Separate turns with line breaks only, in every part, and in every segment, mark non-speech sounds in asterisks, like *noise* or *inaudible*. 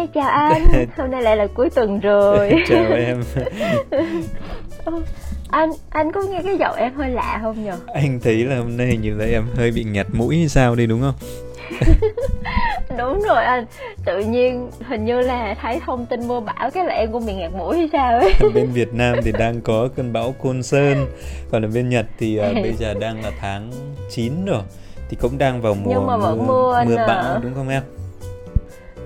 Hi, chào anh. *laughs* Hôm nay lại là cuối tuần rồi. *laughs*
chào em.
anh anh có nghe cái giọng em hơi lạ không nhờ?
Anh thấy là hôm nay hình như là em hơi bị nhạt mũi hay sao đi đúng không? *laughs*
đúng rồi anh tự nhiên hình như là thấy thông tin mưa bão cái là em cũng bị ngạt mũi hay sao ấy
bên Việt Nam thì đang có cơn bão Côn Sơn còn ở bên Nhật thì uh, bây giờ đang là tháng 9 rồi thì cũng đang vào mùa
Nhưng mà vẫn mưa,
mưa, mưa bão đúng không em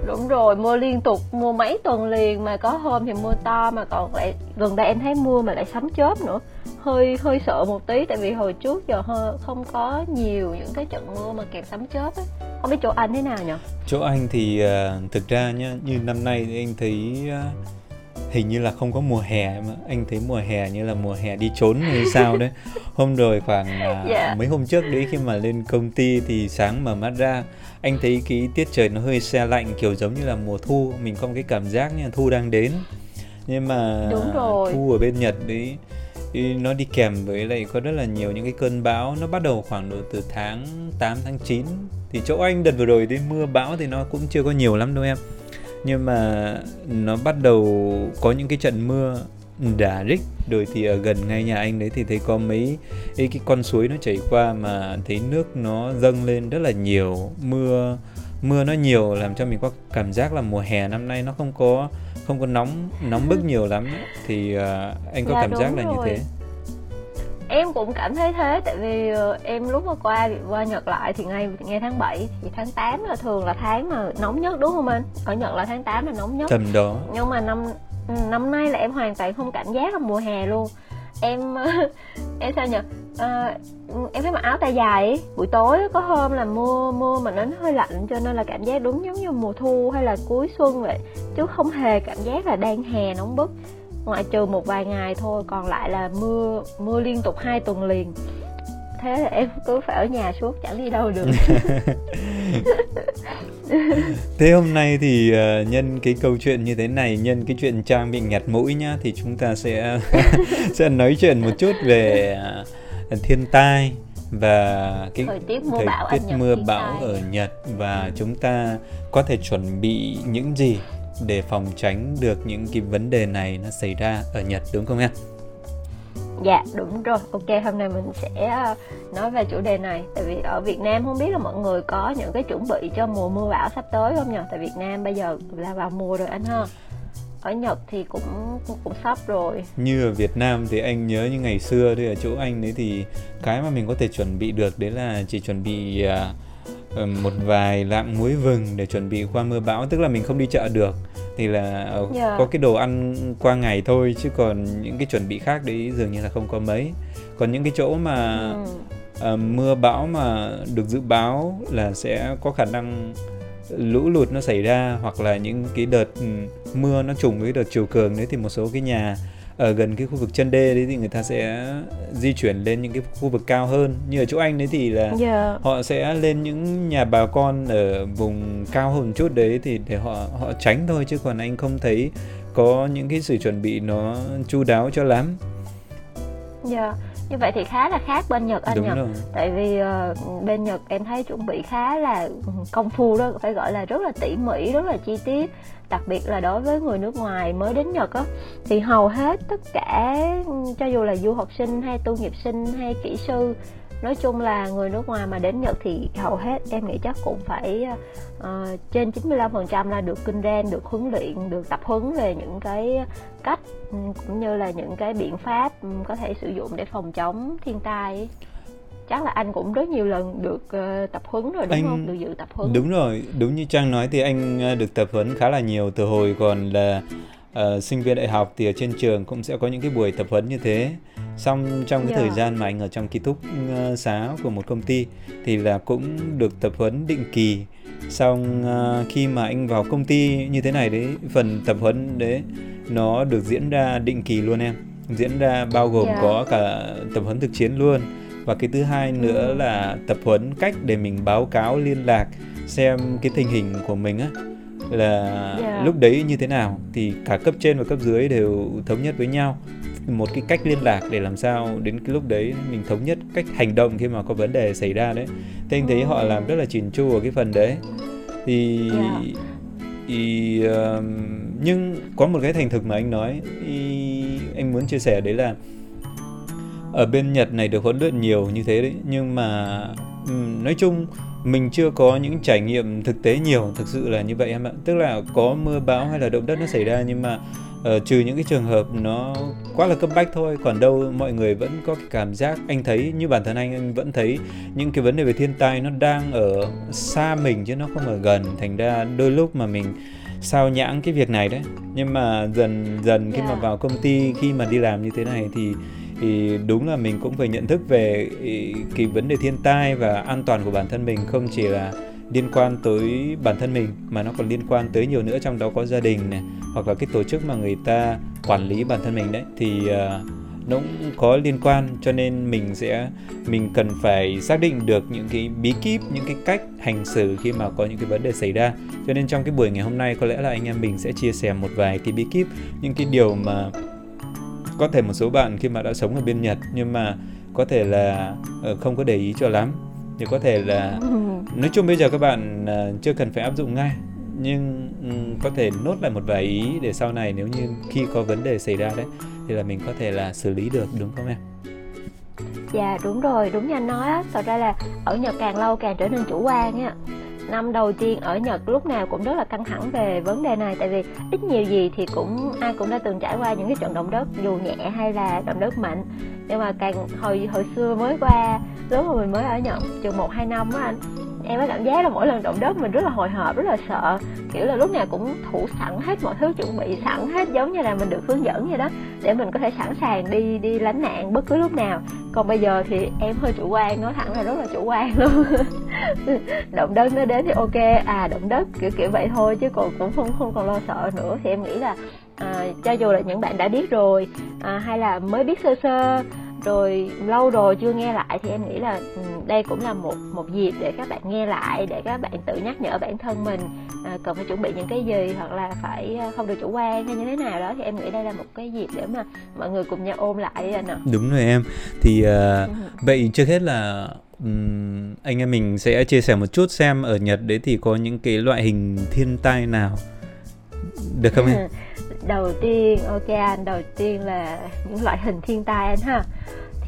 đúng rồi mưa liên tục mưa mấy tuần liền mà có hôm thì mưa to mà còn lại gần đây em thấy mưa mà lại sấm chớp nữa. Hơi hơi sợ một tí tại vì hồi trước giờ hơi không có nhiều những cái trận mưa mà kèm sấm chớp ấy không biết chỗ anh thế nào nhỉ
chỗ anh thì uh, thực ra nhá như năm nay thì anh thấy uh, hình như là không có mùa hè mà anh thấy mùa hè như là mùa hè đi trốn hay *laughs* sao đấy hôm rồi khoảng yeah. Dạ. mấy hôm trước đấy khi mà lên công ty thì sáng mở mắt ra anh thấy cái tiết trời nó hơi xe lạnh kiểu giống như là mùa thu mình có một cái cảm giác như là thu đang đến nhưng mà
Đúng rồi.
thu ở bên Nhật đấy nó đi kèm với lại có rất là nhiều những cái cơn bão nó bắt đầu khoảng độ từ tháng 8 tháng 9 thì chỗ anh đợt vừa rồi đi mưa bão thì nó cũng chưa có nhiều lắm đâu em nhưng mà nó bắt đầu có những cái trận mưa đả rích. Rồi thì ở gần ngay nhà anh đấy thì thấy có mấy cái, cái con suối nó chảy qua mà thấy nước nó dâng lên rất là nhiều. Mưa mưa nó nhiều làm cho mình có cảm giác là mùa hè năm nay nó không có không có nóng nóng bức nhiều lắm. Thì uh, anh có dạ, cảm giác là rồi. như thế
em cũng cảm thấy thế tại vì uh, em lúc mà qua qua Nhật lại thì ngay ngay tháng 7 thì tháng 8 là thường là tháng mà nóng nhất đúng không anh? Ở Nhật là tháng 8 là nóng nhất.
Tầm đó.
Nhưng mà năm năm nay là em hoàn toàn không cảm giác là mùa hè luôn. Em *laughs* em sao nhỉ? À, em phải mặc áo tay dài ấy. buổi tối có hôm là mưa mưa mà nó hơi lạnh cho nên là cảm giác đúng giống như mùa thu hay là cuối xuân vậy chứ không hề cảm giác là đang hè nóng bức ngoại trừ một vài ngày thôi còn lại là mưa mưa liên tục hai tuần liền. Thế là em cứ phải ở nhà suốt chẳng đi đâu được. *laughs*
Thế hôm nay thì uh, nhân cái câu chuyện như thế này nhân cái chuyện trang bị nghẹt mũi nhá thì chúng ta sẽ *laughs* sẽ nói chuyện một chút về uh, thiên tai và cái
thời tiết mưa thời bão,
tiết mưa bão ở Nhật. Và chúng ta có thể chuẩn bị những gì để phòng tránh được những cái vấn đề này nó xảy ra ở Nhật đúng không em?
Dạ đúng rồi, ok hôm nay mình sẽ ờ, nói về chủ đề này Tại vì ở Việt Nam không biết là mọi người có những cái chuẩn bị cho mùa mưa bão sắp tới không nhỉ? Tại Việt Nam bây giờ là vào mùa rồi anh ha ở Nhật thì cũng cũng, cũng sắp rồi
như ở Việt Nam thì anh nhớ như ngày xưa thì ở chỗ anh đấy thì cái mà mình có thể chuẩn bị được đấy là chỉ chuẩn bị uh, một vài lạng muối vừng để chuẩn bị qua mưa bão tức là mình không đi chợ được thì là yeah. Dạ. có cái đồ ăn qua ngày thôi chứ còn những cái chuẩn bị khác đấy dường như là không có mấy còn những cái chỗ mà ừ. uh, mưa bão mà được dự báo là sẽ có khả năng lũ lụt nó xảy ra hoặc là những cái đợt ừ, mưa nó trùng với đợt chiều cường đấy thì một số cái nhà ở gần cái khu vực chân đê đấy thì người ta sẽ di chuyển lên những cái khu vực cao hơn như ở chỗ anh đấy thì là yeah. Dạ. họ sẽ lên những nhà bà con ở vùng cao hơn chút đấy thì để họ họ tránh thôi chứ còn anh không thấy có những cái sự chuẩn bị nó chu đáo cho lắm.
Dạ. Yeah như vậy thì khá là khác bên nhật anh nhật. tại vì uh, bên nhật em thấy chuẩn bị khá là công phu đó phải gọi là rất là tỉ mỉ rất là chi tiết. Đặc biệt là đối với người nước ngoài mới đến nhật á thì hầu hết tất cả cho dù là du học sinh hay tu nghiệp sinh hay kỹ sư nói chung là người nước ngoài mà đến Nhật thì hầu hết em nghĩ chắc cũng phải uh, trên 95% là được kinh doanh, được huấn luyện, được tập huấn về những cái cách ừ, cũng như là những cái biện pháp ừ, có thể sử dụng để phòng chống thiên tai chắc là anh cũng rất nhiều lần được uh, tập huấn rồi đúng anh, không? Được dự tập huấn.
đúng rồi đúng như trang nói thì anh được tập huấn khá là nhiều từ hồi còn là uh, sinh viên đại học thì ở trên trường cũng sẽ có những cái buổi tập huấn như thế xong trong cái yeah. thời dạ. gian mà anh ở trong ký túc uh, xá của một công ty thì là cũng được tập huấn định kỳ xong uh, khi mà anh vào công ty như thế này đấy phần tập huấn đấy nó được diễn ra định kỳ luôn em diễn ra bao gồm yeah. Dạ. có cả tập huấn thực chiến luôn và cái thứ hai nữa ừ. là tập huấn cách để mình báo cáo liên lạc xem cái tình hình của mình á là yeah. Dạ. lúc đấy như thế nào thì cả cấp trên và cấp dưới đều thống nhất với nhau một cái cách liên lạc để làm sao đến cái lúc đấy mình thống nhất cách hành động khi mà có vấn đề xảy ra đấy thế anh thấy họ làm rất là chỉn chu ở cái phần đấy thì yeah. thì uh, nhưng có một cái thành thực mà anh nói thì anh muốn chia sẻ đấy là ở bên Nhật này được huấn luyện nhiều như thế đấy nhưng mà um, nói chung mình chưa có những trải nghiệm thực tế nhiều thực sự là như vậy em ạ. Tức là có mưa bão hay là động đất nó xảy ra nhưng mà uh, trừ những cái trường hợp nó quá là cấp bách thôi còn đâu mọi người vẫn có cái cảm giác anh thấy như bản thân anh anh vẫn thấy những cái vấn đề về thiên tai nó đang ở xa mình chứ nó không ở gần. Thành ra đôi lúc mà mình sao nhãng cái việc này đấy. Nhưng mà dần dần khi yeah. mà vào công ty khi mà đi làm như thế này thì thì đúng là mình cũng phải nhận thức về cái vấn đề thiên tai và an toàn của bản thân mình không chỉ là liên quan tới bản thân mình mà nó còn liên quan tới nhiều nữa trong đó có gia đình này hoặc là cái tổ chức mà người ta quản lý bản thân mình đấy. Thì uh, nó cũng có liên quan cho nên mình sẽ mình cần phải xác định được những cái bí kíp những cái cách hành xử khi mà có những cái vấn đề xảy ra. Cho nên trong cái buổi ngày hôm nay có lẽ là anh em mình sẽ chia sẻ một vài cái bí kíp những cái điều mà có thể một số bạn khi mà đã sống ở bên Nhật nhưng mà có thể là ờ, không có để ý cho lắm. Thì có thể là *laughs* nói chung bây giờ các bạn ờ, chưa cần phải áp dụng ngay. Nhưng có thể nốt lại một vài ý để sau này nếu như khi có vấn đề xảy ra đấy thì là mình có thể là xử lý được đúng không em?
Dạ đúng rồi, đúng như anh nói á, thật ra là ở Nhật càng lâu càng trở nên chủ quan á năm đầu tiên ở Nhật lúc nào cũng rất là căng thẳng về vấn đề này, tại vì ít nhiều gì thì cũng ai cũng đã từng trải qua những cái trận động đất dù nhẹ hay là động đất mạnh. Nhưng mà càng, hồi hồi xưa mới qua, lúc mà mình mới ở Nhật chừng một hai năm á anh, em có cảm giác là mỗi lần động đất mình rất là hồi hộp, rất là sợ. Kiểu là lúc nào cũng thủ sẵn hết mọi thứ, chuẩn bị sẵn hết, giống như là mình được hướng dẫn vậy đó, để mình có thể sẵn sàng đi đi lánh nạn bất cứ lúc nào. Còn bây giờ thì em hơi chủ quan, nói thẳng là rất là chủ quan luôn. *laughs* *laughs* động đất nó đến thì ok. À động đất kiểu kiểu vậy thôi chứ còn cũng không không còn lo sợ nữa. Thì em nghĩ là à, cho dù là những bạn đã biết rồi à, hay là mới biết sơ sơ rồi lâu rồi chưa nghe lại thì em nghĩ là ừ, đây cũng là một một dịp để các bạn nghe lại để các bạn tự nhắc nhở bản thân mình à, cần phải chuẩn bị những cái gì hoặc là phải à, không được chủ quan hay như thế nào đó. Thì em nghĩ đây là một cái dịp để mà mọi người cùng nhau ôm lại ạ
đúng rồi em. Thì uh, vậy trước hết là um, anh em mình sẽ chia sẻ một chút xem ở Nhật đấy thì có những cái loại hình thiên tai nào được không em?
đầu tiên ok anh đầu tiên là những loại hình thiên tai anh ha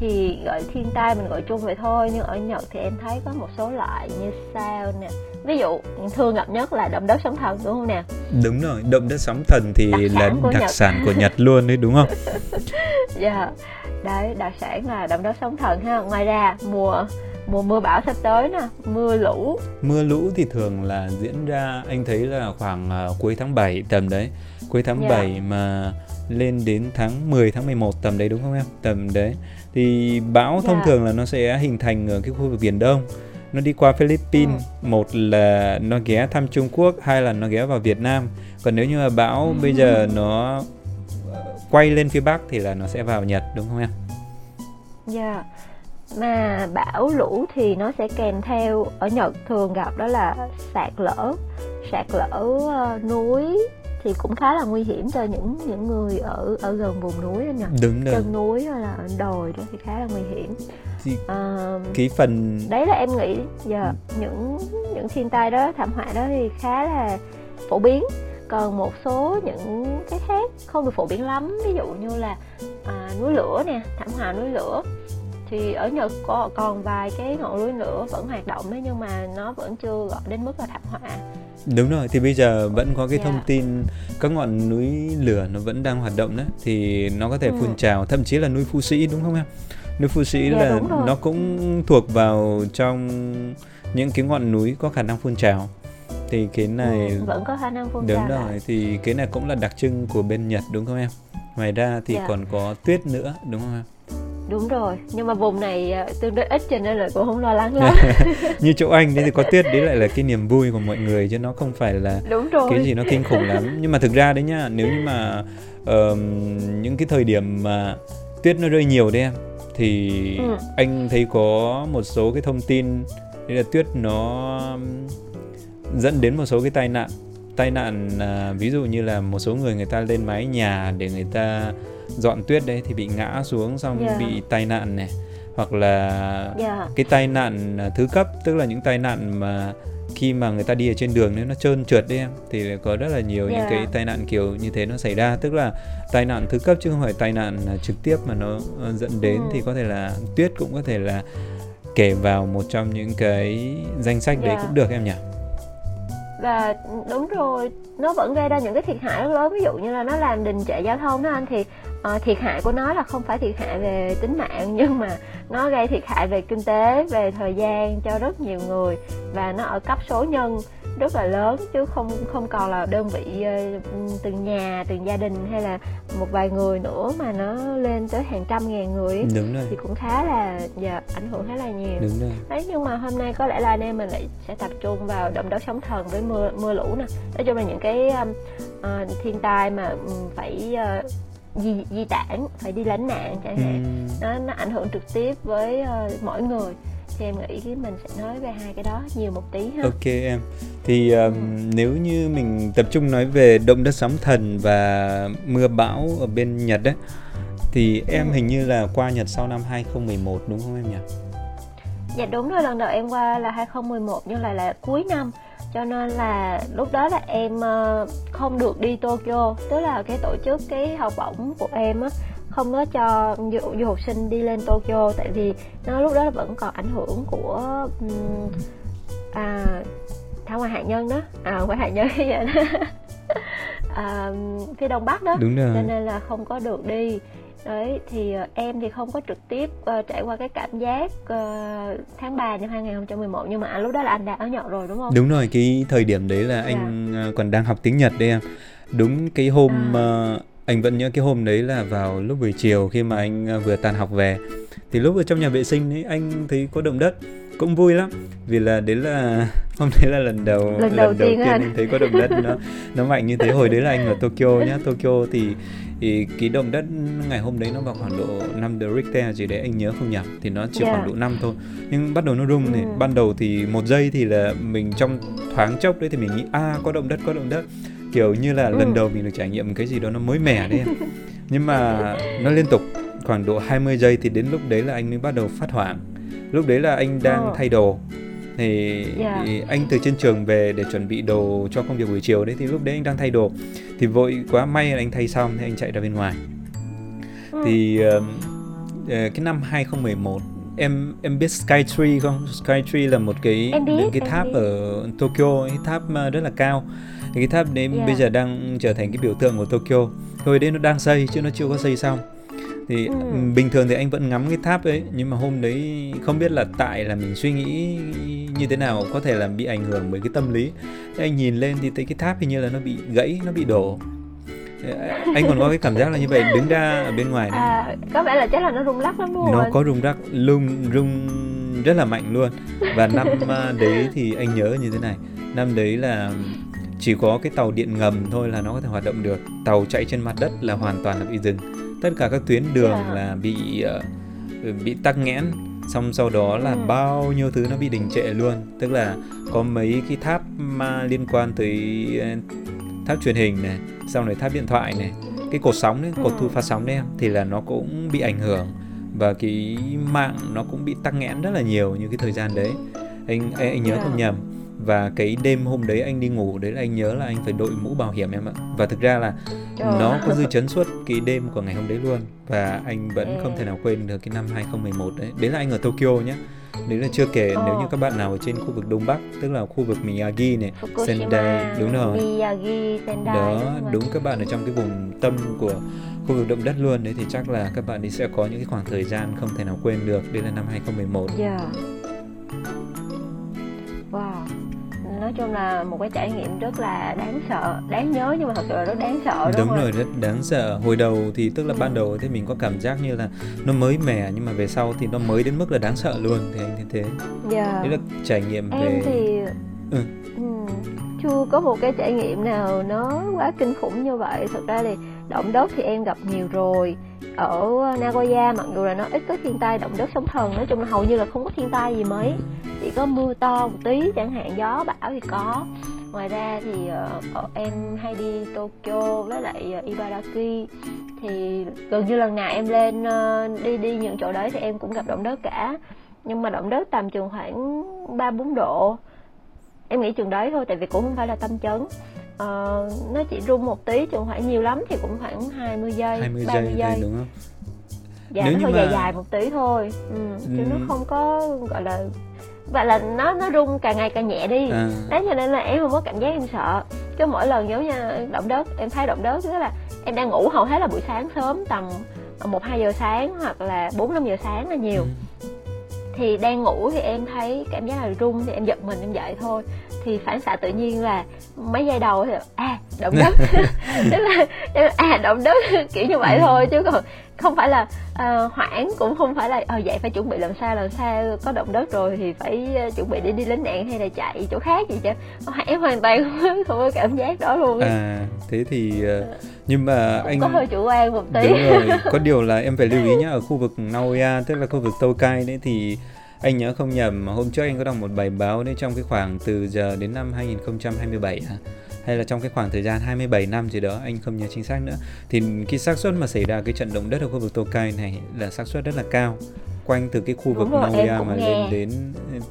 thì gọi thiên tai mình gọi chung vậy thôi nhưng ở Nhật thì em thấy có một số loại như sau nè ví dụ thường gặp nhất là động đất sóng thần đúng không nè
đúng rồi động đất sóng thần thì đặc là đặc Nhật. sản của Nhật luôn đấy đúng không *laughs*
dạ yeah. đấy đặc sản là động đất sóng thần ha ngoài ra mùa mùa mưa bão sắp tới nè mưa lũ
mưa lũ thì thường là diễn ra anh thấy là khoảng uh, cuối tháng 7 tầm đấy cuối tháng yeah. Dạ. 7 mà lên đến tháng 10 tháng 11 tầm đấy đúng không em tầm đấy thì bão yeah. thông dạ. thường là nó sẽ hình thành ở cái khu vực biển đông nó đi qua Philippines ừ. một là nó ghé thăm Trung Quốc hai là nó ghé vào Việt Nam còn nếu như mà bão ừ. bây giờ nó quay lên phía Bắc thì là nó sẽ vào Nhật đúng không em?
Dạ yeah mà bão lũ thì nó sẽ kèm theo ở Nhật thường gặp đó là sạt lở. Sạt lở uh, núi thì cũng khá là nguy hiểm cho những những người ở ở gần vùng núi anh nhỉ
đúng rồi.
Chân núi hay là đồi đó thì khá là nguy hiểm.
Thì uh, cái phần
đấy là em nghĩ giờ ừ. những những thiên tai đó thảm họa đó thì khá là phổ biến. Còn một số những cái khác không được phổ biến lắm. Ví dụ như là à, núi lửa nè thảm họa núi lửa thì ở Nhật có còn vài cái ngọn núi lửa vẫn hoạt động đấy nhưng mà nó vẫn chưa gọi đến mức là thảm họa
đúng rồi thì bây giờ vẫn có cái yeah. thông dạ. tin các ngọn núi lửa nó vẫn đang hoạt động đấy thì nó có thể ừ. phun trào thậm chí là núi Phú Sĩ đúng không em núi Phú Sĩ yeah, dạ, là nó cũng thuộc vào trong những cái ngọn núi có khả năng phun trào thì cái này
ừ, vẫn có khả năng phun
đúng rồi lại. thì cái này cũng là đặc trưng của bên Nhật đúng không em ngoài ra thì yeah. Dạ. còn có tuyết nữa đúng không em
đúng rồi nhưng mà vùng này à, tương đối ít cho nên là cũng không lo lắng lắm *laughs* *laughs*
như chỗ anh đấy thì có tuyết đấy lại là cái niềm vui của mọi người chứ nó không phải là
đúng rồi.
cái gì nó kinh khủng lắm nhưng mà thực ra đấy nhá nếu như mà uh, những cái thời điểm mà tuyết nó rơi nhiều đấy em thì ừ. anh thấy có một số cái thông tin đấy là tuyết nó dẫn đến một số cái tai nạn tai nạn à, ví dụ như là một số người người ta lên mái nhà để người ta dọn tuyết đấy thì bị ngã xuống xong yeah. Dạ. bị tai nạn này hoặc là yeah. Dạ. cái tai nạn à, thứ cấp tức là những tai nạn mà khi mà người ta đi ở trên đường nếu nó trơn trượt đấy em thì có rất là nhiều yeah. những cái tai nạn kiểu như thế nó xảy ra tức là tai nạn thứ cấp chứ không phải tai nạn trực tiếp mà nó ờ, dẫn đến ừ. thì có thể là tuyết cũng có thể là kể vào một trong những cái danh sách yeah. đấy cũng được em nhỉ
và đúng rồi nó vẫn gây ra những cái thiệt hại rất lớn. Ví dụ như là nó làm đình trệ giao thông đó anh thì uh, thiệt hại của nó là không phải thiệt hại về tính mạng nhưng mà nó gây thiệt hại về kinh tế về thời gian cho rất nhiều người. Và nó ở cấp số nhân rất là lớn chứ không không còn là đơn vị uh, từng nhà từng gia đình hay là một vài người nữa mà nó lên tới hàng trăm ngàn người
đúng rồi.
thì cũng khá là giờ ảnh hưởng khá là nhiều
đúng rồi.
đấy nhưng mà hôm nay có lẽ là anh em mình lại sẽ tập trung vào động đất sóng thần với mưa mưa lũ nè nói chung là những cái uh, thiên tai mà um, phải uh, di di tản phải đi lánh nạn chẳng hạn ừ. nó nó ảnh hưởng trực tiếp với uh, mỗi người thì em nghĩ mình sẽ nói về hai cái đó nhiều một tí ha
ok em thì um, ừ. nếu như mình tập trung nói về động đất sóng thần và mưa bão ở bên Nhật đấy thì em ừ. hình như là qua Nhật sau năm 2011 đúng không em nhỉ?
Dạ đúng rồi lần đầu em qua là 2011 nhưng lại là cuối năm cho nên là lúc đó là em ờ, không được đi Tokyo tức là cái tổ chức cái học bổng của em á không có cho du, du học sinh đi lên Tokyo tại vì nó lúc đó vẫn còn ảnh hưởng của um, à, thảm họa hạt nhân đó à phải hạt nhân vậy đó *laughs* à, phía đông bắc đó
Đúng rồi.
cho nên là không có được đi đấy thì uh, em thì không có trực tiếp uh, trải qua cái cảm giác uh, tháng 3 năm 2011 nhưng mà à, lúc đó là anh đã ở Nhật rồi đúng không?
Đúng rồi, cái thời điểm đấy là anh yeah. Dạ. còn đang học tiếng Nhật đấy em. Đúng cái hôm à. uh, anh vẫn nhớ cái hôm đấy là vào lúc buổi chiều khi mà anh vừa tan học về. Thì lúc ở trong nhà vệ sinh ấy anh thấy có động đất cũng vui lắm. Vì là đấy là *laughs* hôm đấy là lần đầu
lần, lần đầu, tiên, tiên anh.
thấy có động đất nó nó mạnh như thế. Hồi đấy là anh ở Tokyo nhá Tokyo thì thì cái động đất ngày hôm đấy nó vào khoảng độ 5 độ Richter gì đấy anh nhớ không nhầm thì nó chỉ yeah. khoảng dạ. độ 5 thôi. Nhưng bắt đầu nó rung thì ừ. ban đầu thì một giây thì là mình trong thoáng chốc đấy thì mình nghĩ a à, có động đất có động đất kiểu như là ừ. lần đầu mình được trải nghiệm cái gì đó nó mới mẻ đấy em nhưng mà nó liên tục khoảng độ 20 giây thì đến lúc đấy là anh mới bắt đầu phát hoảng lúc đấy là anh đang oh. thay đồ thì, yeah. Dạ. thì anh từ trên trường về để chuẩn bị đồ cho công việc buổi chiều đấy thì lúc đấy anh đang thay đồ thì vội quá may là anh thay xong thì anh chạy ra bên ngoài ừ. thì uh, cái năm 2011 em em biết Skytree không? Skytree là một cái
biết,
cái tháp ở Tokyo, cái tháp rất là cao. Thì cái tháp đấy yeah. bây giờ đang trở thành cái biểu tượng của Tokyo. Hồi đấy nó đang xây chứ nó chưa có xây xong thì ừ. bình thường thì anh vẫn ngắm cái tháp ấy nhưng mà hôm đấy không biết là tại là mình suy nghĩ như thế nào có thể là bị ảnh hưởng bởi cái tâm lý thế anh nhìn lên thì thấy cái tháp hình như là nó bị gãy nó bị đổ anh còn có cái cảm giác là như vậy đứng ra ở bên ngoài
này. À, có vẻ là chắc là nó rung lắc lắm luôn
nó có rung lắc lung rung rất là mạnh luôn và năm à, đấy thì anh nhớ như thế này năm đấy là chỉ có cái tàu điện ngầm thôi là nó có thể hoạt động được tàu chạy trên mặt đất là hoàn toàn là bị dừng tất cả các tuyến đường yeah. Dạ. là bị uh, bị tắc nghẽn xong sau đó là ừ. bao nhiêu thứ nó bị đình trệ luôn tức là có mấy cái tháp mà liên quan tới ờ, tháp truyền hình này sau này tháp điện thoại này cái cột sóng đấy cột thu ừ. phát sóng đấy thì là nó cũng bị ảnh hưởng và cái mạng nó cũng bị tắc nghẽn rất là nhiều như cái thời gian đấy anh anh, anh nhớ không dạ. nhầm và cái đêm hôm đấy anh đi ngủ đấy là anh nhớ là anh phải đội mũ bảo hiểm em ạ. Và thực ra là Trời nó có dư chấn suốt cái đêm của ngày hôm đấy luôn. Và anh vẫn không thể nào quên được cái năm 2011 đấy. Đấy là anh ở Tokyo nhé đấy là chưa kể nếu như các bạn nào ở trên khu vực đông bắc tức là khu vực Miyagi này Fukushima, Sendai đúng rồi.
Miyagi Sendai
đó đúng, đúng các bạn ở trong cái vùng tâm của khu vực động đất luôn đấy thì chắc là các bạn ấy sẽ có những cái khoảng thời gian không thể nào quên được. Đấy là năm 2011
yeah. wow nói chung là một cái trải nghiệm rất là đáng sợ đáng nhớ nhưng mà thật sự là rất đáng sợ
đúng, đúng rồi rất đáng sợ hồi đầu thì tức là ban đầu thì mình có cảm giác như là nó mới mẻ nhưng mà về sau thì nó mới đến mức là đáng sợ luôn thì anh thấy thế
yeah. Dạ.
đấy là trải nghiệm
em
về
thì ừ. Ừ, chưa có một cái trải nghiệm nào nó quá kinh khủng như vậy thật ra thì động đất thì em gặp nhiều rồi ở ờ, Nagoya mặc dù là nó ít có thiên tai động đất sóng thần nói chung là hầu như là không có thiên tai gì mấy chỉ có mưa to một tí chẳng hạn gió bão thì có. Ngoài ra thì uh, em hay đi Tokyo với lại uh, Ibaraki. Thì gần như lần nào em lên uh, đi đi những chỗ đấy thì em cũng gặp động đất cả. Nhưng mà động đất tầm trường khoảng ba bốn độ. Em nghĩ trường đấy thôi tại vì cũng không phải là tâm chấn uh, nó chỉ rung một tí chừng phải nhiều lắm thì cũng khoảng 20 giây
20 giây, giây. đúng không
dạ Nếu nó hơi mà... dài dài một tí thôi ừ, chứ ừ. nó không có gọi là và là nó nó rung càng ngày càng nhẹ đi à. đấy cho nên là em không có cảm giác em sợ chứ mỗi lần giống như động đất em thấy động đất tức là em đang ngủ hầu hết là buổi sáng sớm tầm một hai giờ sáng hoặc là bốn năm giờ sáng là nhiều ừ. thì đang ngủ thì em thấy cảm giác là rung thì em giật mình em dậy thôi thì phản xạ tự nhiên là mấy giây đầu thì à động *laughs* đất. *laughs* Tức là à động đất *laughs* kiểu như vậy ừ. thôi chứ còn không phải là uh, hoảng cũng không phải là ờ vậy phải chuẩn bị làm sao làm sao có động đất rồi thì phải uh, chuẩn bị để đi lính nạn hay là chạy chỗ khác gì chứ. Em hoàn toàn không, không có cảm giác đó luôn
à thế thì uh, nhưng mà
cũng
anh
có hơi chủ quan một tí.
Đúng rồi có điều là em phải lưu ý nhá ở khu vực Naoya tức là khu vực Tokai đấy thì anh nhớ không nhầm, hôm trước anh có đọc một bài báo đấy trong cái khoảng từ giờ đến năm 2027 à? hay là trong cái khoảng thời gian 27 năm gì đó, anh không nhớ chính xác nữa thì cái xác suất mà xảy ra cái trận động đất ở khu vực Tokai này là xác suất rất là cao quanh từ cái khu vực rồi, Nagoya mà nghe. lên đến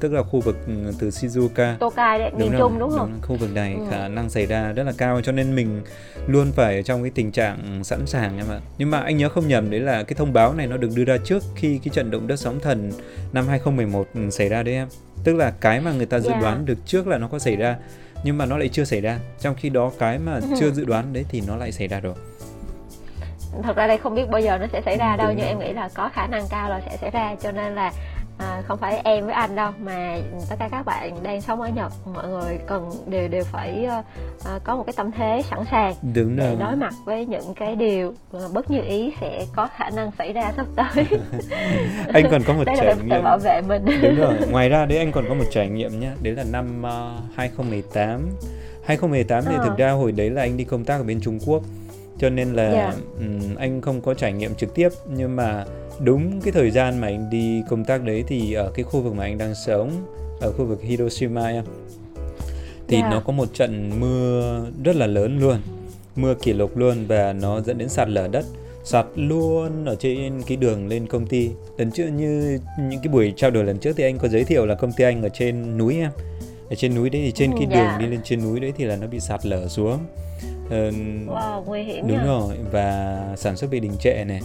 tức là khu vực ừ, từ Shizuoka
Tokai đấy, miền Trung đúng không? Đúng,
khu vực này ừ. khả năng xảy ra rất là cao cho nên mình luôn phải ở trong cái tình trạng sẵn sàng em ạ. Nhưng mà anh nhớ không nhầm đấy là cái thông báo này nó được đưa ra trước khi cái trận động đất sóng thần năm 2011 xảy ra đấy em. Tức là cái mà người ta dự yeah. Dạ. đoán được trước là nó có xảy ra nhưng mà nó lại chưa xảy ra. Trong khi đó cái mà ừ. chưa dự đoán đấy thì nó lại xảy ra rồi
thật ra đây không biết bao giờ nó sẽ xảy ra đâu nhưng em nghĩ là có khả năng cao là sẽ xảy ra cho nên là à, không phải em với anh đâu mà tất cả các bạn đang sống ở Nhật mọi người cần đều đều phải uh, có một cái tâm thế sẵn sàng
Đúng
để đối mặt với những cái điều bất như ý sẽ có khả năng xảy ra sắp tới. *laughs*
Anh còn có một trải nghiệm.
bảo vệ mình.
Đúng rồi. *laughs* Ngoài ra đấy anh còn có một trải nghiệm nhé đấy là năm uh, 2018 2018 thì à. thực ra hồi đấy là anh đi công tác ở bên Trung Quốc cho nên là yeah. Dạ. um, anh không có trải nghiệm trực tiếp nhưng mà đúng cái thời gian mà anh đi công tác đấy thì ở cái khu vực mà anh đang sống ở khu vực Hiroshima em thì yeah. Dạ. nó có một trận mưa rất là lớn luôn mưa kỷ lục luôn và nó dẫn đến sạt lở đất sạt luôn ở trên cái đường lên công ty lần trước như những cái buổi trao đổi lần trước thì anh có giới thiệu là công ty anh ở trên núi em ở trên núi đấy thì trên cái yeah. đường dạ. đi lên trên núi đấy thì là nó bị sạt lở xuống
uh, wow, nguy hiểm
đúng nhờ. rồi và sản xuất bị đình trệ này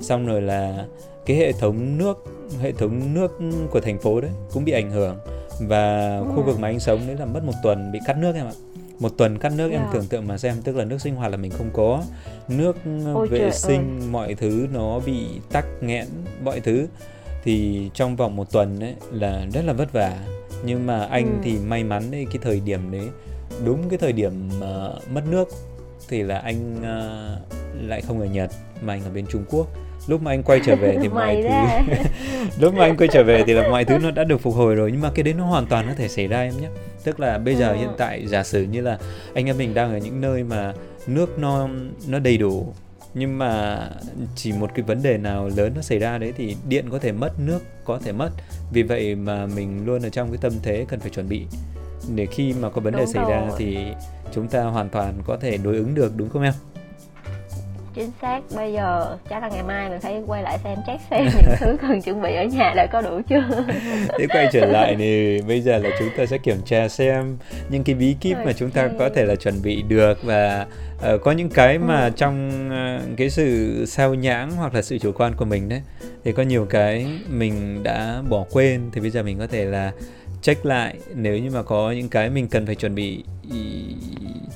xong rồi là cái hệ thống nước hệ thống nước của thành phố đấy cũng bị ảnh hưởng và ừ. khu vực mà anh sống đấy là mất một tuần bị cắt nước em ạ một tuần cắt nước yeah. em tưởng tượng mà xem tức là nước sinh hoạt là mình không có nước Ôi vệ sinh ơi. mọi thứ nó bị tắc nghẽn mọi thứ thì trong vòng một tuần đấy là rất là vất vả nhưng mà anh ừ. thì may mắn đấy cái thời điểm đấy đúng cái thời điểm uh, mất nước thì là anh uh, lại không ở Nhật mà anh ở bên Trung Quốc. Lúc mà anh quay trở về thì *laughs* mọi thứ *laughs* lúc mà anh quay trở về thì là mọi thứ nó đã được phục hồi rồi nhưng mà cái đấy nó hoàn toàn có thể xảy ra em nhé. Tức là bây giờ ừ. hiện tại giả sử như là anh em mình đang ở những nơi mà nước nó nó đầy đủ nhưng mà chỉ một cái vấn đề nào lớn nó xảy ra đấy thì điện có thể mất nước có thể mất. Vì vậy mà mình luôn ở trong cái tâm thế cần phải chuẩn bị để khi mà có vấn đề đúng xảy rồi. ra thì chúng ta hoàn toàn có thể đối ứng được đúng không em?
chính xác bây giờ chắc là ngày mai mình phải quay lại xem check xem *laughs* những thứ cần chuẩn bị ở nhà đã có đủ chưa
thế quay trở lại thì *laughs* bây giờ là chúng ta sẽ kiểm tra xem những cái bí kíp okay. mà chúng ta có thể là chuẩn bị được và uh, có những cái mà ừ. trong uh, cái sự sao nhãng hoặc là sự chủ quan của mình đấy thì có nhiều cái mình đã bỏ quên thì bây giờ mình có thể là check lại nếu như mà có những cái mình cần phải chuẩn bị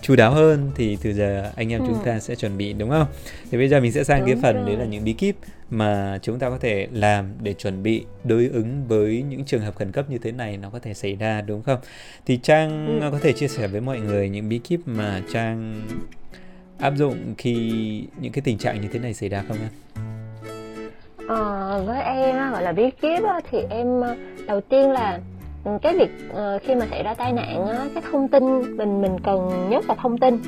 chú đáo hơn thì từ giờ anh em ừ. chúng ta sẽ chuẩn bị đúng không? Thì bây giờ mình sẽ sang đúng cái phần rồi. đấy là những bí kíp mà chúng ta có thể làm để chuẩn bị đối ứng với những trường hợp khẩn cấp như thế này nó có thể xảy ra đúng không? Thì Trang ừ. có thể chia sẻ với mọi người những bí kíp mà Trang áp dụng khi những cái tình trạng như thế này xảy ra không em?
Ờ, với em gọi là bí kíp thì em ờ, đầu tiên là Ừ, cái việc uh, khi mà xảy ra tai nạn á, cái thông tin mình mình cần nhất là thông tin.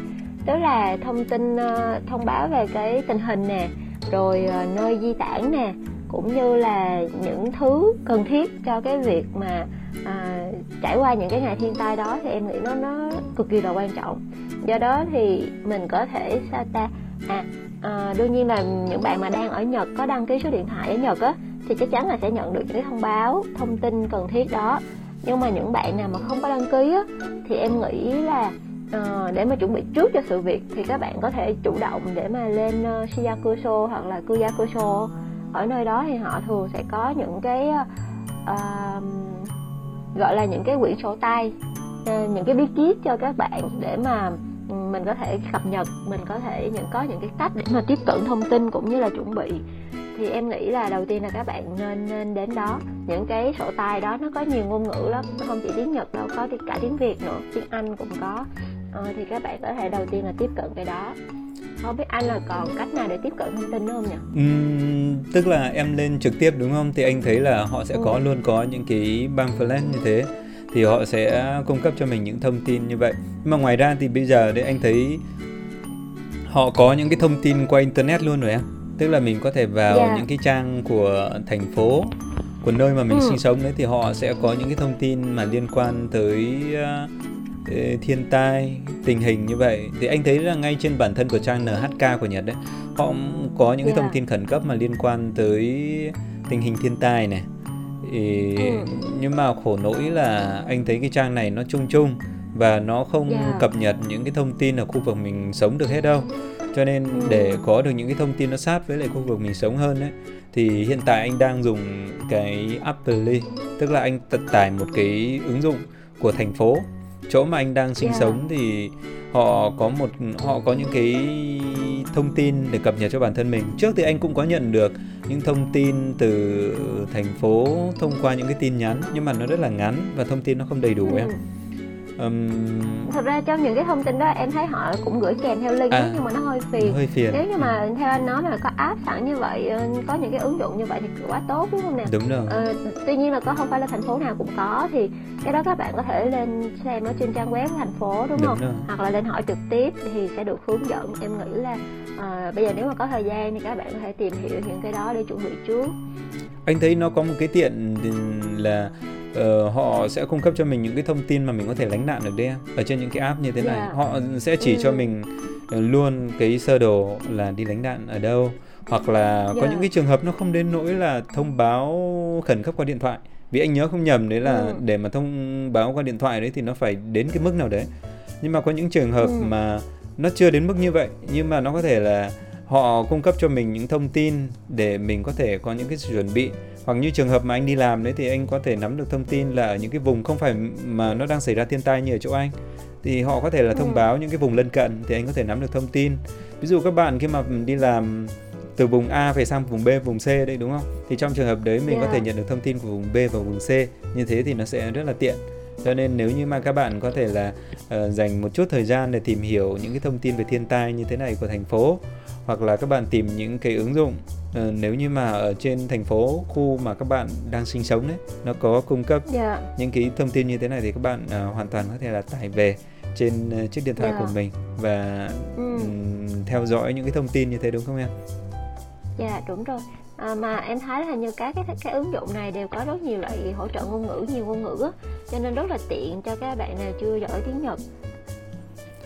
Tức là thông tin uh, thông báo về cái tình hình nè rồi uh, nơi di tản nè cũng như là những thứ cần thiết cho cái việc mà à, trải qua những cái ngày thiên tai đó thì em nghĩ nó nó cực kỳ là quan trọng. Do đó thì mình có thể sao ta? À, à đương nhiên là những bạn mà đang ở nhật có đăng ký số điện thoại ở nhật á thì chắc chắn là sẽ nhận được những cái thông báo thông tin cần thiết đó nhưng mà những bạn nào mà không có đăng ký á thì em nghĩ là uh, để mà chuẩn bị trước cho sự việc thì các bạn có thể chủ động để mà lên uh, Shiyakusho hoặc là Kuyakusho. Ở nơi đó thì họ thường sẽ có những cái uh, gọi là những cái quyển sổ tay uh, những cái bí kíp cho các bạn để mà ừ, mình có thể cập nhật mình có thể những có những cái cách để mà tiếp cận thông tin cũng như là chuẩn bị thì em nghĩ là đầu tiên là các bạn nên nên đến đó những cái sổ tay đó nó có nhiều ngôn ngữ lắm nó không chỉ tiếng nhật đâu có cả tiếng việt nữa tiếng anh cũng có ờ, thì các bạn có thể đầu tiên là tiếp cận cái đó không biết anh là còn cách nào để tiếp cận thông tin nữa không nhỉ?
Uhm, tức là em lên trực tiếp đúng không? Thì anh thấy là họ sẽ ừ. có luôn có những cái pamphlet như thế thì họ sẽ cung cấp cho mình những thông tin như vậy. Nhưng mà ngoài ra thì bây giờ đấy anh thấy họ có những cái thông tin qua internet luôn rồi em tức là mình có thể vào yeah. những cái trang của thành phố của nơi mà mình ừ. sinh sống đấy thì họ sẽ có những cái thông tin mà liên quan tới uh, thiên tai tình hình như vậy thì anh thấy là ngay trên bản thân của trang NHK của Nhật đấy họ có những yeah. cái thông tin khẩn cấp mà liên quan tới tình hình thiên tai này thì, ừ. nhưng mà khổ nỗi là anh thấy cái trang này nó chung chung và nó không yeah. cập nhật những cái thông tin ở khu vực mình sống được hết đâu cho nên để có được những cái thông tin nó sát với lại khu vực mình sống hơn đấy thì hiện tại anh đang dùng cái Apply tức là anh tải một cái ứng dụng của thành phố chỗ mà anh đang sinh yeah. sống thì họ có một họ có những cái thông tin để cập nhật cho bản thân mình trước thì anh cũng có nhận được những thông tin từ thành phố thông qua những cái tin nhắn nhưng mà nó rất là ngắn và thông tin nó không đầy đủ ừ. em
um... thật ra trong những cái thông tin đó em thấy họ cũng gửi kèm theo link à, nhưng mà nó hơi phiền.
hơi phiền.
Nếu như mà theo anh nói là có app sẵn như vậy ờ, có những cái ứng dụng như vậy thì quá tốt đúng không nè?
Đúng rồi.
Ờ, tuy nhiên là có không phải là thành phố nào cũng có thì cái đó các bạn có thể lên xem ở trên trang web của thành phố đúng, đúng không? rồi. hoặc là lên hỏi trực tiếp thì sẽ được hướng dẫn. Em nghĩ là uh, bây giờ nếu mà có thời gian thì các bạn có thể tìm hiểu những cái đó để chuẩn bị trước.
Anh thấy nó có một cái tiện là uh, họ sẽ cung cấp cho mình những cái thông tin mà mình có thể lánh nạn được đấy ở trên những cái app như thế này yeah. họ sẽ chỉ ừ. cho mình uh, luôn cái sơ đồ là đi lánh nạn ở đâu hoặc là yeah. có những cái trường hợp nó không đến nỗi là thông báo khẩn cấp qua điện thoại vì anh nhớ không nhầm đấy là ừ. để mà thông báo qua điện thoại đấy thì nó phải đến cái mức nào đấy nhưng mà có những trường hợp ừ. mà nó chưa đến mức như vậy nhưng mà nó có thể là họ cung cấp cho mình những thông tin để mình có thể có những cái sự chuẩn bị hoặc như trường hợp mà anh đi làm đấy thì anh có thể nắm được thông tin là ở những cái vùng không phải mà nó đang xảy ra thiên tai như ở chỗ anh thì họ có thể là thông ừ. báo những cái vùng lân cận thì anh có thể nắm được thông tin ví dụ các bạn khi mà đi làm từ vùng A về sang vùng B, vùng C đấy đúng không? Thì trong trường hợp đấy mình yeah. có thể nhận được thông tin của vùng B và vùng C. Như thế thì nó sẽ rất là tiện. Cho nên nếu như mà các bạn có thể là uh, dành một chút thời gian để tìm hiểu những cái thông tin về thiên tai như thế này của thành phố hoặc là các bạn tìm những cái ứng dụng uh, nếu như mà ở trên thành phố khu mà các bạn đang sinh sống đấy nó có cung cấp yeah. Dạ. những cái thông tin như thế này thì các bạn uh, hoàn toàn có thể là tải về trên uh, chiếc điện thoại yeah. của dạ. mình và ừ. um, theo dõi những cái thông tin như thế đúng không em?
Dạ yeah, đúng rồi. À, mà em thấy là như các cái cái ứng dụng này đều có rất nhiều loại hỗ trợ ngôn ngữ nhiều ngôn ngữ á, cho nên rất là tiện cho các bạn nào chưa giỏi tiếng Nhật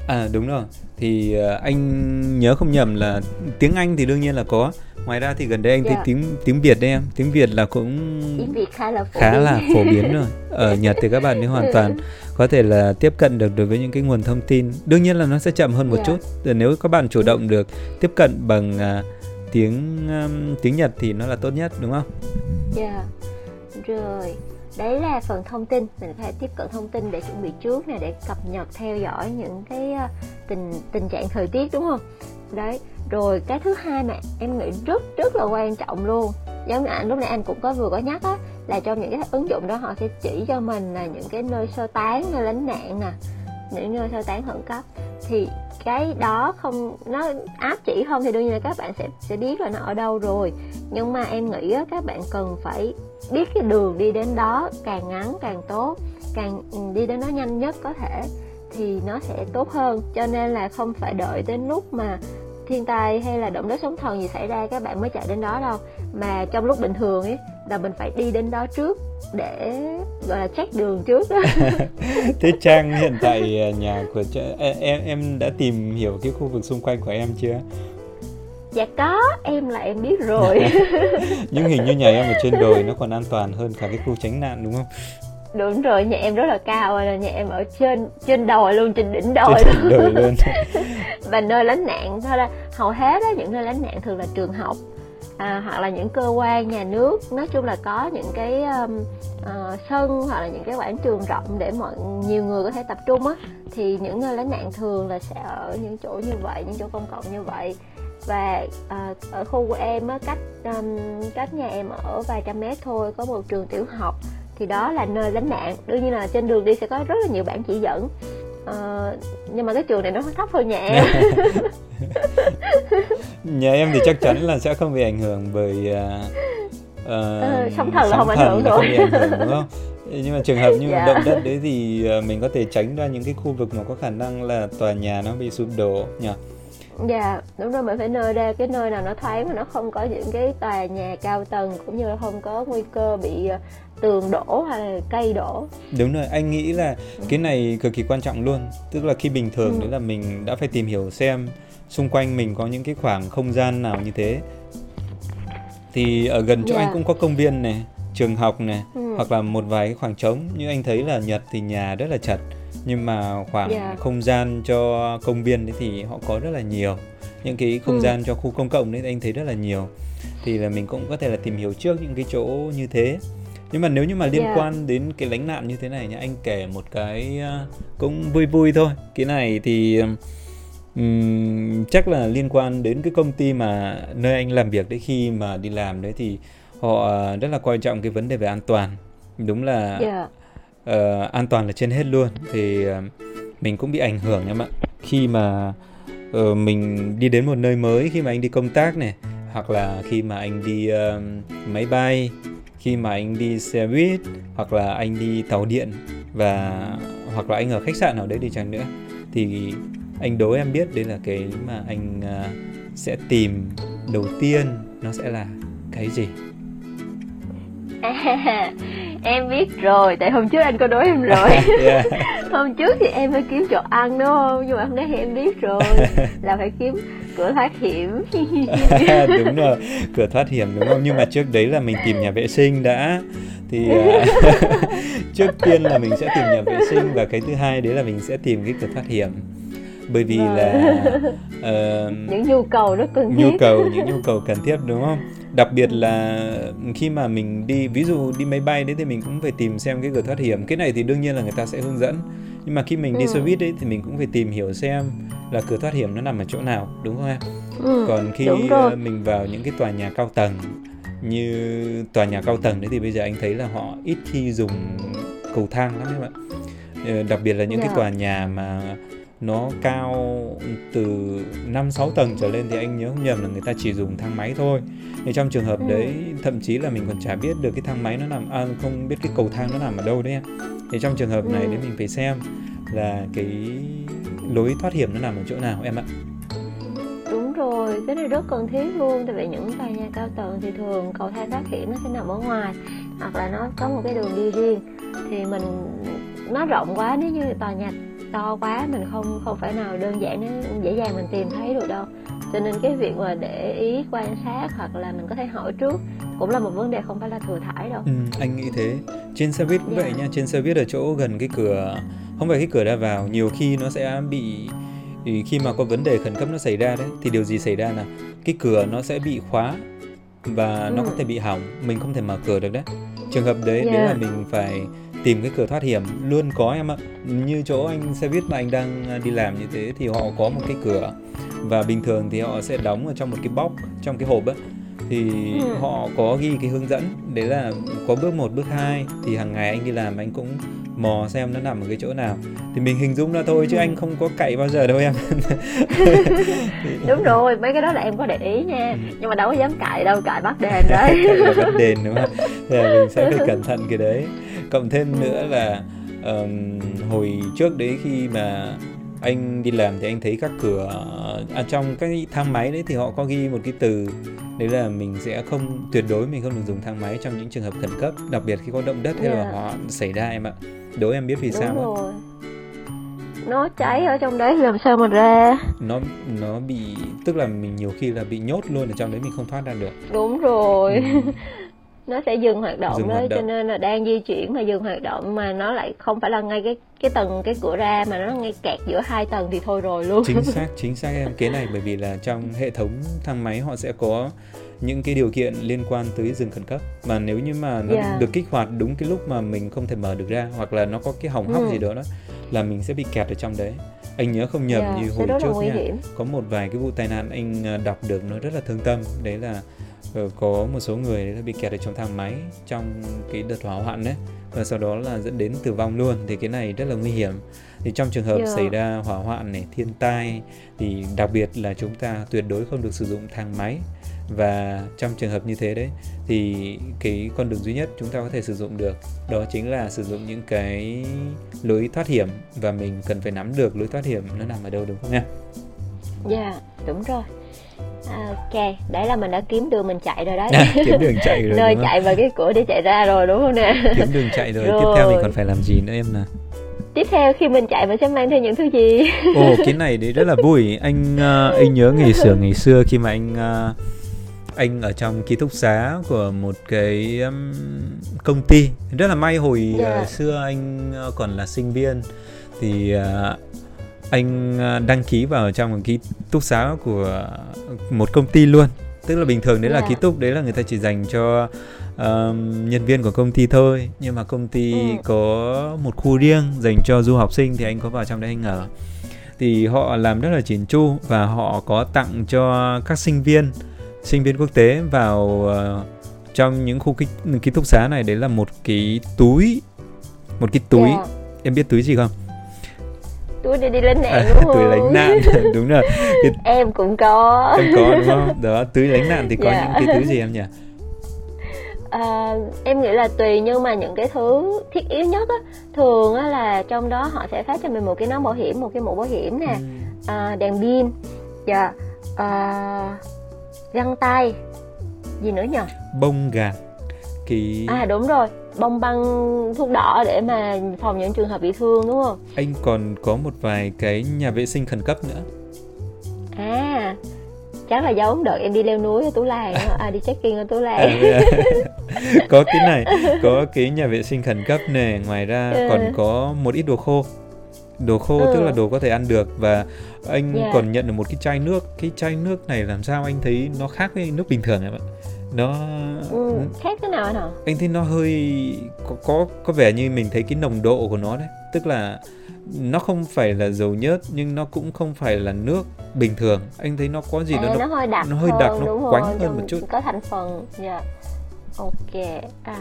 À đúng rồi. Thì uh, anh nhớ không nhầm là tiếng Anh thì đương nhiên là có. Ngoài ra thì gần đây anh yeah. thấy dạ. tiếng tiếng Việt đấy em, tiếng Việt là cũng
tiếng Việt khá là phổ
khá biến. là phổ biến rồi. *laughs* Ở Nhật thì các bạn ấy hoàn toàn có thể là tiếp cận được đối với những cái nguồn thông tin. Đương nhiên là nó sẽ chậm hơn một yeah. Dạ. chút. Nếu các bạn chủ động được tiếp cận bằng uh, tiếng um, tiếng Nhật thì nó là tốt nhất đúng không?
Dạ. Yeah. Rồi đấy là phần thông tin. Mình phải tiếp cận thông tin để chuẩn bị trước nè, để cập nhật, theo dõi những cái ờ, tình tình trạng thời tiết, đúng không? Đấy, rồi cái thứ hai mà em nghĩ rất rất là quan trọng luôn, giống như anh, lúc nãy anh cũng có vừa có nhắc á, là trong những cái ứng dụng đó họ sẽ chỉ cho mình là những cái nơi sơ tán, nơi lánh nạn nè, những nơi sơ tán khẩn cấp. Thì cái đó không nó áp chỉ không thì đương nhiên là các bạn sẽ sẽ biết là nó ở đâu rồi. Nhưng mà em nghĩ á, các bạn cần phải biết cái đường đi đến đó càng ngắn càng tốt càng ừ, đi đến nó nhanh nhất có thể thì nó sẽ tốt hơn. Cho nên là không phải đợi đến lúc mà thiên tai hay là động đất sóng thần gì xảy ra các bạn mới chạy đến đó đâu mà trong lúc bình thường ấy là mình phải đi đến đó trước để gọi là check đường trước đó *laughs*
thế trang hiện tại à, nhà của em em đã tìm hiểu cái khu vực xung quanh của em chưa?
Dạ có em là em biết rồi. *laughs*
Nhưng hình như nhà em ở trên đồi nó còn an toàn hơn cả cái khu tránh nạn đúng không?
Đúng rồi nhà em rất là cao là nhà em ở trên trên đồi luôn trên đỉnh đồi
trên đỉnh đồi luôn. *laughs*
Và nơi lánh nạn thôi là hầu hết á những nơi lánh nạn thường là trường học à, hoặc là những cơ quan nhà nước nói chung là có những cái um, uh, sân hoặc là những cái quảng trường rộng để mọi nhiều người có thể tập trung á thì những nơi lánh nạn thường là sẽ ở những chỗ như vậy những chỗ công cộng như vậy. Và uh, ở khu của em á cách um, cách nhà em ở vài trăm mét thôi có một trường tiểu học thì đó là nơi lánh nạn. Đương nhiên là trên đường đi sẽ có rất là nhiều bản chỉ dẫn uh, nhưng mà cái trường này nó thấp hơn nhà em
nhà em thì chắc chắn là sẽ không bị ảnh hưởng bởi uh,
uh, sóng thần là không ảnh hưởng rồi
đúng không? Nhưng mà trường hợp như dạ. động đất đấy thì mình có thể tránh ra những cái khu vực mà có khả năng là tòa nhà nó bị sụp đổ nhỉ?
Dạ đúng rồi mình phải nơi ra cái nơi nào nó thoáng mà nó không có những cái tòa nhà cao tầng cũng như là không có nguy cơ bị tường đổ hay là cây đổ
đúng rồi anh nghĩ là cái này cực kỳ quan trọng luôn tức là khi bình thường ừ. đấy là mình đã phải tìm hiểu xem xung quanh mình có những cái khoảng không gian nào như thế thì ở gần chỗ yeah. anh dạ. cũng có công viên này trường học này ừ. hoặc là một vài cái khoảng trống như anh thấy là nhật thì nhà rất là chật nhưng mà khoảng yeah. Dạ. không gian cho công viên đấy thì họ có rất là nhiều những cái không ừ. gian cho khu công cộng đấy anh thấy rất là nhiều thì là mình cũng có thể là tìm hiểu trước những cái chỗ như thế nhưng mà nếu như mà liên yeah. quan đến cái lánh nạn như thế này nhá anh kể một cái uh, cũng vui vui thôi cái này thì um, chắc là liên quan đến cái công ty mà nơi anh làm việc đấy khi mà đi làm đấy thì họ rất là quan trọng cái vấn đề về an toàn đúng là yeah. uh, an toàn là trên hết luôn thì uh, mình cũng bị ảnh hưởng em ạ khi mà uh, mình đi đến một nơi mới khi mà anh đi công tác này hoặc là khi mà anh đi uh, máy bay khi mà anh đi xe buýt, hoặc là anh đi tàu điện, và hoặc là anh ở khách sạn nào đấy đi chăng nữa, thì anh đố em biết đấy là cái mà anh à, sẽ tìm đầu tiên nó sẽ là cái gì
à, *laughs* em biết rồi tại hôm trước anh có đố em rồi. Yeah. *laughs* *laughs* hôm trước thì em phải kiếm chỗ ăn đúng không? Nhưng mà hôm nay thì em biết rồi là phải kiếm cửa thoát hiểm.
Đúng rồi cửa thoát hiểm đúng không? Nhưng mà trước đấy là mình tìm nhà vệ sinh đã. Thì uh, trước tiên là mình sẽ tìm nhà vệ sinh và cái thứ hai đấy là mình sẽ tìm cái cửa thoát hiểm. Bởi vì vâng. là
uh, những nhu cầu rất cần
thiết. nhu cầu những nhu cầu cần thiết đúng không đặc biệt là khi mà mình đi ví dụ đi máy bay đấy thì mình cũng phải tìm xem cái cửa thoát hiểm cái này thì đương nhiên là người ta sẽ hướng dẫn nhưng mà khi mình đi ừ. xe buýt đấy thì mình cũng phải tìm hiểu xem là cửa thoát hiểm nó nằm ở chỗ nào đúng không em ừ, còn khi ờ, mình vào những cái tòa nhà cao tầng như tòa nhà cao tầng đấy thì bây giờ anh thấy là họ ít khi dùng cầu thang lắm em ạ ờ, đặc biệt là những yeah. cái dạ. tòa nhà mà nó cao từ 5 6 tầng trở lên thì anh nhớ không nhầm là người ta chỉ dùng thang máy thôi. Thì trong trường hợp ừ. đấy thậm chí là mình còn chả biết được cái thang máy nó nằm à, không biết cái cầu thang nó nằm ở đâu đấy em. Thì trong trường hợp ừ. này thì mình phải xem là cái lối thoát hiểm nó nằm ở chỗ nào em ạ
đúng rồi cái này rất cần thiết luôn tại vì những tòa nhà cao tầng thì thường cầu thang thoát hiểm nó sẽ nằm ở ngoài hoặc là nó có một cái đường đi riêng thì mình nó rộng quá nếu như tòa nhà to quá mình không không phải nào đơn giản nó dễ dàng mình tìm thấy được đâu cho nên cái việc mà để ý quan sát hoặc là mình có thể hỏi trước cũng là một vấn đề không phải là thừa thải đâu
ừ, anh nghĩ thế trên xe buýt cũng yeah. vậy dạ. nha trên xe buýt ở chỗ gần cái cửa không phải cái cửa ra vào nhiều khi nó sẽ bị khi mà có vấn đề khẩn cấp nó xảy ra đấy thì điều gì xảy ra là cái cửa nó sẽ bị khóa và ừ. nó có thể bị hỏng mình không thể mở cửa được đấy trường hợp đấy yeah. đấy là mình phải tìm cái cửa thoát hiểm luôn có em ạ. Như chỗ anh xe buýt mà anh đang đi làm như thế thì họ có một cái cửa và bình thường thì họ sẽ đóng ở trong một cái bóc trong cái hộp á. Thì ừ. họ có ghi cái hướng dẫn đấy là có bước 1, bước 2 thì hàng ngày anh đi làm anh cũng mò xem nó nằm ở cái chỗ nào. Thì mình hình dung ra thôi chứ ừ. anh không có cậy bao giờ đâu em. *laughs*
Đúng rồi mấy cái đó là em có để ý nha. Ừ. nhưng mà đâu có dám cậy đâu cậy bắt đền *laughs* đấy.
bắt đền đúng không? Thì mình sẽ phải cẩn thận cái đấy cộng thêm nữa là um, hồi trước đấy khi mà anh đi làm thì anh thấy các cửa à, trong các thang máy đấy thì họ có ghi một cái từ đấy là mình sẽ không tuyệt đối mình không được dùng thang máy trong những trường hợp khẩn cấp đặc biệt khi có động đất hay yeah. là dạ. họ xảy ra em ạ đố em biết vì
Đúng
sao
rồi. nó cháy ở trong đấy làm sao mà ra
nó nó bị tức là mình nhiều khi là bị nhốt luôn ở trong đấy mình không thoát ra được
đúng rồi ừ. *laughs* nó sẽ dừng hoạt động dừng đó hoạt động. cho nên là đang di chuyển mà dừng hoạt động mà nó lại không phải là ngay cái cái tầng cái cửa ra mà nó ngay kẹt giữa hai tầng thì thôi rồi luôn
chính xác *laughs* chính xác em cái này bởi vì là trong hệ thống thang máy họ sẽ có những cái điều kiện liên quan tới dừng khẩn cấp mà nếu như mà nó yeah. được kích hoạt đúng cái lúc mà mình không thể mở được ra hoặc là nó có cái hỏng hóc ừ. gì đó đó là mình sẽ bị kẹt ở trong đấy anh nhớ không nhầm yeah, như hồi trước nha hiểm. có một vài cái vụ tai nạn anh ờ, đọc được nó rất là thương tâm đấy là có một số người đã bị kẹt ở trong thang máy trong cái đợt hỏa hoạn đấy và sau đó là dẫn đến tử vong luôn thì cái này rất là nguy hiểm thì trong trường hợp yeah. xảy ra hỏa hoạn này thiên tai thì đặc biệt là chúng ta tuyệt đối không được sử dụng thang máy và trong trường hợp như thế đấy thì cái con đường duy nhất chúng ta có thể sử dụng được đó chính là sử dụng những cái lối thoát hiểm và mình cần phải nắm được lối thoát hiểm nó nằm ở đâu đúng không nha?
Dạ, yeah, đúng rồi. Ok, đấy là mình đã kiếm đường mình chạy rồi đấy.
À, kiếm đường chạy rồi. *laughs*
Nơi chạy vào cái cửa để chạy ra rồi đúng không nè?
Kiếm đường chạy rồi. rồi. Tiếp theo mình còn phải làm gì nữa em nè?
Tiếp theo khi mình chạy mình sẽ mang theo những thứ gì?
Ồ, cái này đấy rất là vui. Anh uh, anh nhớ ngày xưa ngày xưa khi mà anh uh, anh ở trong ký túc xá của một cái um, công ty rất là may hồi yeah. Dạ. uh, xưa anh uh, còn là sinh viên thì uh, anh uh, đăng ký vào trong một ký túc xá của một công ty luôn tức là bình thường đấy yeah. là dạ. ký túc đấy là người ta chỉ dành cho um, nhân viên của công ty thôi nhưng mà công ty ừ. có một khu riêng dành cho du học sinh thì anh có vào trong đấy anh ở thì họ làm rất là chỉn chu và họ có tặng cho các sinh viên sinh viên quốc tế vào uh, trong những khu ký, ký túc xá này đấy là một cái túi một cái túi yeah. Dạ. em biết túi gì không
túi để đi *laughs* lánh nạn à, đúng không?
túi lánh nạn. Đúng rồi.
Cái... *laughs* em cũng có.
Em có đúng không? Đó túi lánh nạn thì có yeah. Dạ. những cái túi gì em nhỉ?
À, em nghĩ là tùy nhưng mà những cái thứ thiết yếu nhất á thường á là trong đó họ sẽ phát cho mình một cái nón bảo hiểm một cái mũ bảo hiểm nè. Ừ. à, đèn pin. Dạ. Yeah. à, găng tay. Gì nữa nhỉ
bông gạc. Kỳ
à đúng rồi bông băng thuốc đỏ để mà phòng những trường hợp bị thương đúng không?
Anh còn có một vài cái nhà vệ sinh khẩn cấp nữa.
À chắc là giống đợi em đi leo núi ở tú làng à đi check in ở tú làng à, *laughs*
có cái này có cái nhà vệ sinh khẩn cấp này ngoài ra ừ. còn có một ít đồ khô. Đồ khô ừ. tức là đồ có thể ăn được. Và anh yeah. còn nhận được một cái chai nước. Cái chai nước này làm sao anh thấy nó khác với nước bình thường em ạ nó
ừ, khác thế nào anh hả
anh thấy nó hơi có có có vẻ như mình thấy cái nồng độ của nó đấy tức là nó không phải là dầu nhớt nhưng nó cũng không phải là nước bình thường anh thấy nó có gì
à,
đó
nó, nó hơi đặc
nó hơi đặc nó quánh hơn một chút
có thành phần dạ yeah. ok à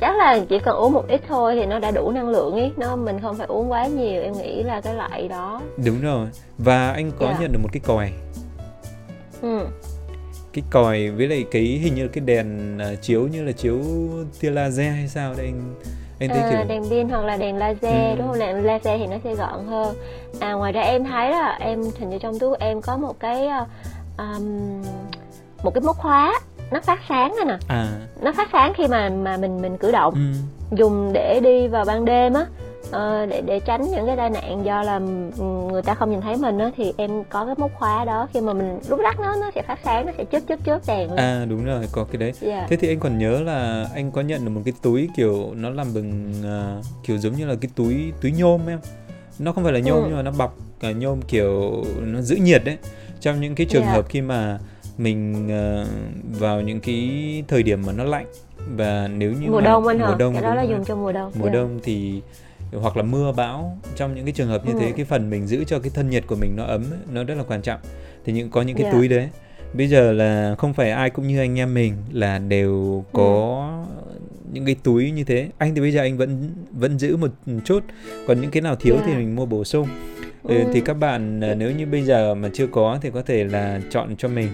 chắc là chỉ cần uống một ít thôi thì nó đã đủ năng lượng ý nó mình không phải uống quá nhiều em nghĩ là cái loại đó
đúng rồi và anh có yeah. Dạ. nhận được một cái còi
ừ.
Cái còi với lại cái hình như cái đèn uh, chiếu như là chiếu tia laser hay sao đây anh
anh thấy à, kiểu đèn pin hoặc là đèn laser ừ. đúng không đèn laser thì nó sẽ gọn hơn à ngoài ra em thấy là em hình như trong túi của em có một cái um, một cái móc khóa nó phát sáng đó nè à. nó phát sáng khi mà mà mình mình cử động ừ. dùng để đi vào ban đêm á uh, để để tránh những cái tai nạn do là người ta không nhìn thấy mình á thì em có cái móc khóa đó khi mà mình lúc lắc nó nó sẽ phát sáng nó sẽ chớp chớp chớp đèn
lên. à đúng rồi có cái đấy yeah. Dạ. thế thì anh còn nhớ là anh có nhận được một cái túi kiểu nó làm bằng uh, kiểu giống như là cái túi túi nhôm em nó không phải là nhôm ừ. nhưng mà nó bọc cả nhôm kiểu nó giữ nhiệt đấy trong những cái trường yeah. Dạ. hợp khi mà mình uh, vào những cái thời điểm mà nó lạnh và nếu như
mùa
mà,
đông anh mùa hả? đông cái đó là dùng cho mùa đông
mùa yeah. Dạ. đông thì hoặc là mưa bão trong những cái trường hợp như ừ. thế cái phần mình giữ cho cái thân nhiệt của mình nó ấm ấy, nó rất là quan trọng thì những có những cái yeah. Dạ. túi đấy bây giờ là không phải ai cũng như anh em mình là đều có ừ. những cái túi như thế anh thì bây giờ anh vẫn vẫn giữ một chút còn những cái nào thiếu yeah. thì dạ. mình mua bổ sung ừ. thì các bạn à, nếu như bây giờ mà chưa có thì có thể là chọn cho mình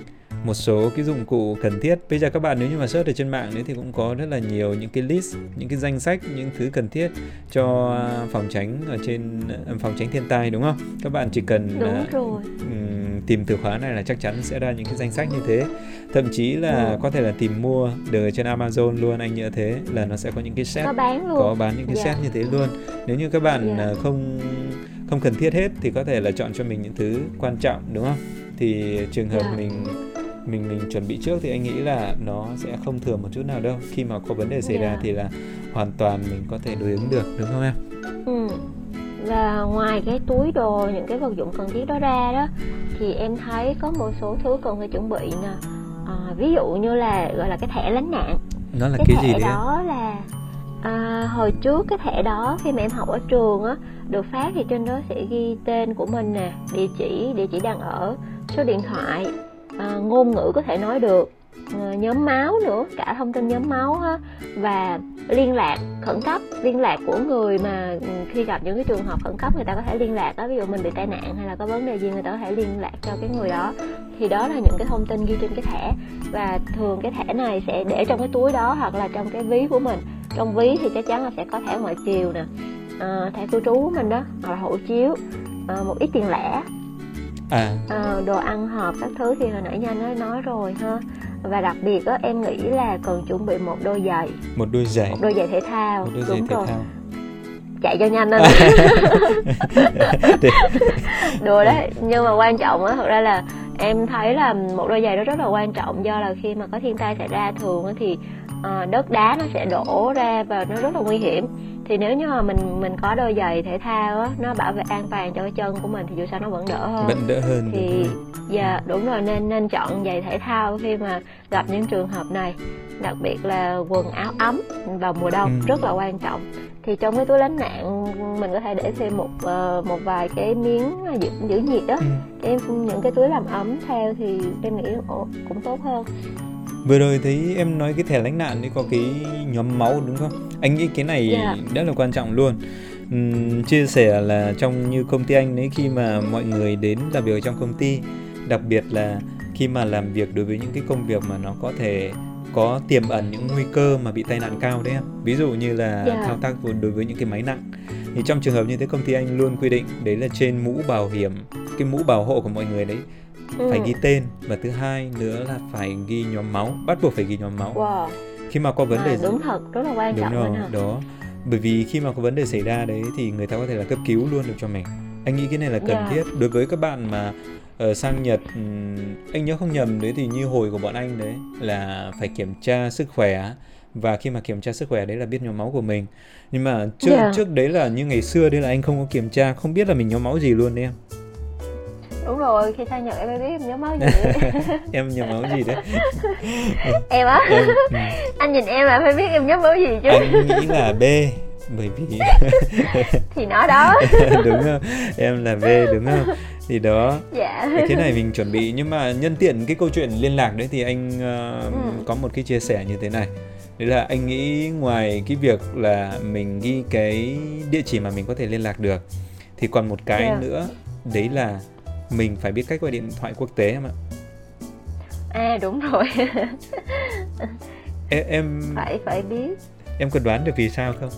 một số cái dụng cụ cần thiết bây giờ các bạn nếu như mà search ở trên mạng đấy thì cũng có rất là nhiều những cái list những cái danh sách những thứ cần thiết cho phòng tránh ở trên à, phòng tránh thiên tai đúng không các bạn chỉ cần
đúng uh, rồi.
tìm từ khóa này là chắc chắn sẽ ra những cái danh sách như thế thậm chí là ừ. có thể là tìm mua được trên Amazon luôn anh nhớ thế là nó sẽ có những cái set
có bán luôn
có bán những cái yeah. Dạ. set như thế luôn nếu như các bạn yeah. Dạ. không không cần thiết hết thì có thể là chọn cho mình những thứ quan trọng đúng không thì trường hợp yeah. Dạ. mình mình mình chuẩn bị trước thì anh nghĩ là nó sẽ không thừa một chút nào đâu. Khi mà có vấn đề xảy yeah. ra dạ. thì là hoàn toàn mình có thể đối ứng được đúng không em?
Ừ. Và ngoài cái túi đồ những cái vật dụng cần thiết đó ra đó thì em thấy có một số thứ cần phải chuẩn bị nè. À, ví dụ như là gọi là cái thẻ lánh nạn.
Nó là
cái,
cái
thẻ
gì đấy
đó là à, hồi trước cái thẻ đó khi mà em học ở trường á được phát thì trên đó sẽ ghi tên của mình nè địa chỉ địa chỉ đang ở số điện thoại à, ngôn ngữ có thể nói được à, nhóm máu nữa cả thông tin nhóm máu ha, và liên lạc khẩn cấp liên lạc của người mà ừ, khi gặp những cái trường hợp khẩn cấp người ta có thể liên lạc đó ví dụ mình bị tai nạn hay là có vấn đề gì người ta có thể liên lạc cho cái người đó. Thì đó là những cái thông tin ghi trên cái thẻ. Và thường cái thẻ này sẽ để trong cái túi đó hoặc là trong cái ví của mình. Trong ví thì chắc chắn là sẽ có thẻ ngoại chiều nè à, thẻ cư trú của mình đó hoặc là hộ chiếu à, một ít tiền lẻ à. à đồ ăn hộp các thứ thì hồi nãy nha nói nói rồi ha. Và đặc biệt á em nghĩ là cần chuẩn bị một đôi giày.
Một đôi giày.
Một đôi giày thể thao.
Một đôi giày
đúng
thể
rồi.
thao.
Chạy cho nhanh lên. *laughs* Đùa đấy nhưng mà quan trọng á thật ra là em thấy là một đôi giày đó rất là quan trọng. Do là khi mà có thiên tai xảy ra thường thì uh, đất đá nó sẽ đổ ra và nó rất là nguy hiểm. Thì nếu như mà mình mình có đôi giày thể thao á nó bảo vệ an toàn cho cái chân của mình thì dù sao nó vẫn đỡ hơn.
Vẫn đỡ hơn
thì dạ đúng rồi nên nên chọn giày thể thao khi mà gặp những trường hợp này. Đặc biệt là quần áo ấm vào mùa đông ừ. rất là quan trọng. Thì trong cái túi lánh nạn mình có thể để thêm một uh, một vài cái miếng giữ, giữ nhiệt đó ừ. cái những cái túi làm ấm theo thì em nghĩ cũng tốt hơn
vừa rồi thấy em nói cái thẻ lánh nạn ấy có cái nhóm máu đúng không anh nghĩ cái này yeah. Dạ. rất là quan trọng luôn uhm, chia sẻ là trong như công ty anh ấy khi mà mọi người đến làm việc ở trong công ty đặc biệt là khi mà làm việc đối với những cái công việc mà nó có thể có tiềm ẩn những nguy cơ mà bị tai nạn cao đấy em ví dụ như là yeah. Dạ. thao tác đối với những cái máy nặng thì trong trường hợp như thế công ty anh luôn quy định đấy là trên mũ bảo hiểm cái mũ bảo hộ của mọi người đấy ừ. phải ghi tên và thứ hai nữa là phải ghi nhóm máu bắt buộc phải ghi nhóm máu
wow.
khi mà có vấn
à,
đề
đúng thật rất là quan trọng
đúng rồi đó bởi vì khi mà có vấn đề xảy ra đấy thì người ta có thể là cấp cứu luôn được cho mình anh nghĩ cái này là cần yeah. Dạ. thiết đối với các bạn mà uh, sang Nhật anh nhớ không nhầm đấy thì như hồi của bọn anh đấy là phải kiểm tra sức khỏe và khi mà kiểm tra sức khỏe đấy là biết nhóm máu của mình nhưng mà trước yeah. Dạ. trước đấy là như ngày xưa đấy là anh không có kiểm tra không biết là mình nhóm máu gì luôn đấy em
đúng rồi khi sang nhật em mới biết em nhớ máu gì *laughs*
em nhớ máu gì đấy *laughs*
em á em, ừ. anh nhìn em là phải biết em nhớ máu gì chứ
anh nghĩ là b bởi vì *laughs*
thì nó đó
đúng không em là b đúng không thì đó
dạ.
cái này mình chuẩn bị nhưng mà nhân tiện cái câu chuyện liên lạc đấy thì anh uh, ừ. có một cái chia sẻ như thế này đấy là anh nghĩ ngoài cái việc là mình ghi cái địa chỉ mà mình có thể liên lạc được thì còn một cái yeah. Dạ. nữa đấy là mình phải biết cách gọi điện thoại quốc tế em ạ.
À đúng rồi.
Em, em
phải phải biết.
em có đoán được vì sao không?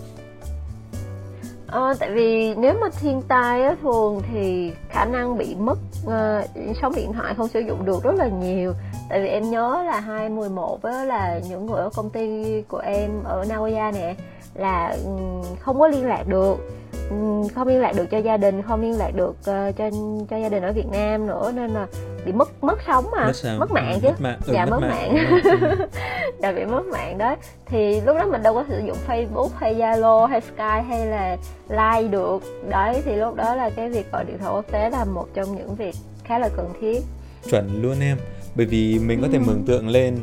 Ờ, tại vì nếu mà thiên tai á, thường thì khả năng bị mất uh, sóng điện thoại không sử dụng được rất là nhiều. Tại vì em nhớ là 2011 á, là những người ở công ty của em ở Nagoya nè là um, không có liên lạc được không liên lạc được cho gia đình không liên lạc được uh, cho cho gia đình ở Việt Nam nữa nên là bị mất mất sống mà. Mất, mất mạng chứ. mất mạng. Ừ, dạ mất, mất mạng, mạng. *laughs* dạ bị mất mạng đó. Thì lúc đó mình đâu có sử dụng Facebook hay Zalo hay Skype hay là like được. Đấy thì lúc đó là cái việc gọi điện thoại quốc tế là một trong những việc khá là cần thiết.
Chuẩn luôn em. Bởi vì mình có thể mường tượng lên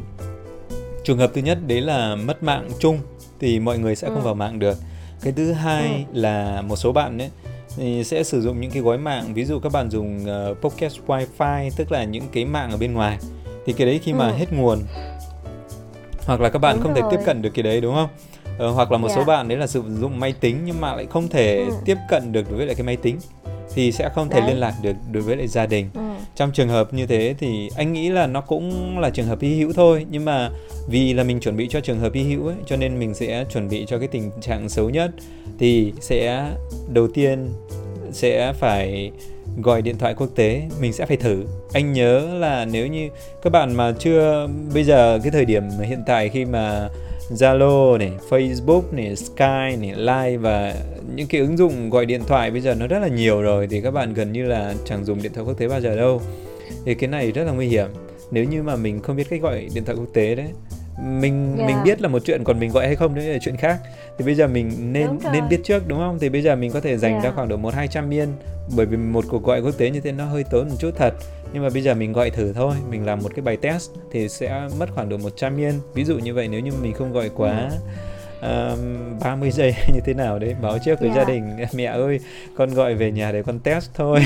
trường hợp thứ nhất đấy là mất mạng chung thì mọi người sẽ không ừ. vào mạng được cái thứ hai ừ. là một số bạn ấy thì sẽ sử dụng những cái gói mạng ví dụ các bạn dùng uh, pocket wifi tức là những cái mạng ở bên ngoài thì cái đấy khi mà ừ. hết nguồn hoặc là các bạn đúng không rồi. thể tiếp cận được cái đấy đúng không ờ, hoặc là một yeah. số dạ. bạn đấy là sử dụng máy tính nhưng mà lại không thể ừ. tiếp cận được với lại cái máy tính thì sẽ không thể đấy. liên lạc được đối với lại gia đình ừ. trong trường hợp như thế thì anh nghĩ là nó cũng là trường hợp hy hữu thôi nhưng mà vì là mình chuẩn bị cho trường hợp hy hữu ấy cho nên mình sẽ chuẩn bị cho cái tình trạng xấu nhất thì sẽ đầu tiên sẽ phải gọi điện thoại quốc tế mình sẽ phải thử anh nhớ là nếu như các bạn mà chưa bây giờ cái thời điểm hiện tại khi mà Zalo này, Facebook này, Skype này, Line và những cái ứng dụng gọi điện thoại bây giờ nó rất là nhiều rồi thì các bạn gần như là chẳng dùng điện thoại quốc tế bao giờ đâu. Thì cái này rất là nguy hiểm nếu như mà mình không biết cách gọi điện thoại quốc tế đấy mình yeah. mình biết là một chuyện còn mình gọi hay không đấy là chuyện khác thì bây giờ mình nên nên biết trước đúng không thì bây giờ mình có thể dành yeah. ra khoảng độ một hai trăm yên bởi vì một cuộc gọi quốc tế như thế nó hơi tốn một chút thật nhưng mà bây giờ mình gọi thử thôi mình làm một cái bài test thì sẽ mất khoảng độ 100 yên. Ví dụ như vậy nếu như mình không gọi quá ừ. uh, 30 giây *laughs* như thế nào đấy báo trước với yeah. gia đình. *laughs* Mẹ ơi con gọi về nhà để con test thôi.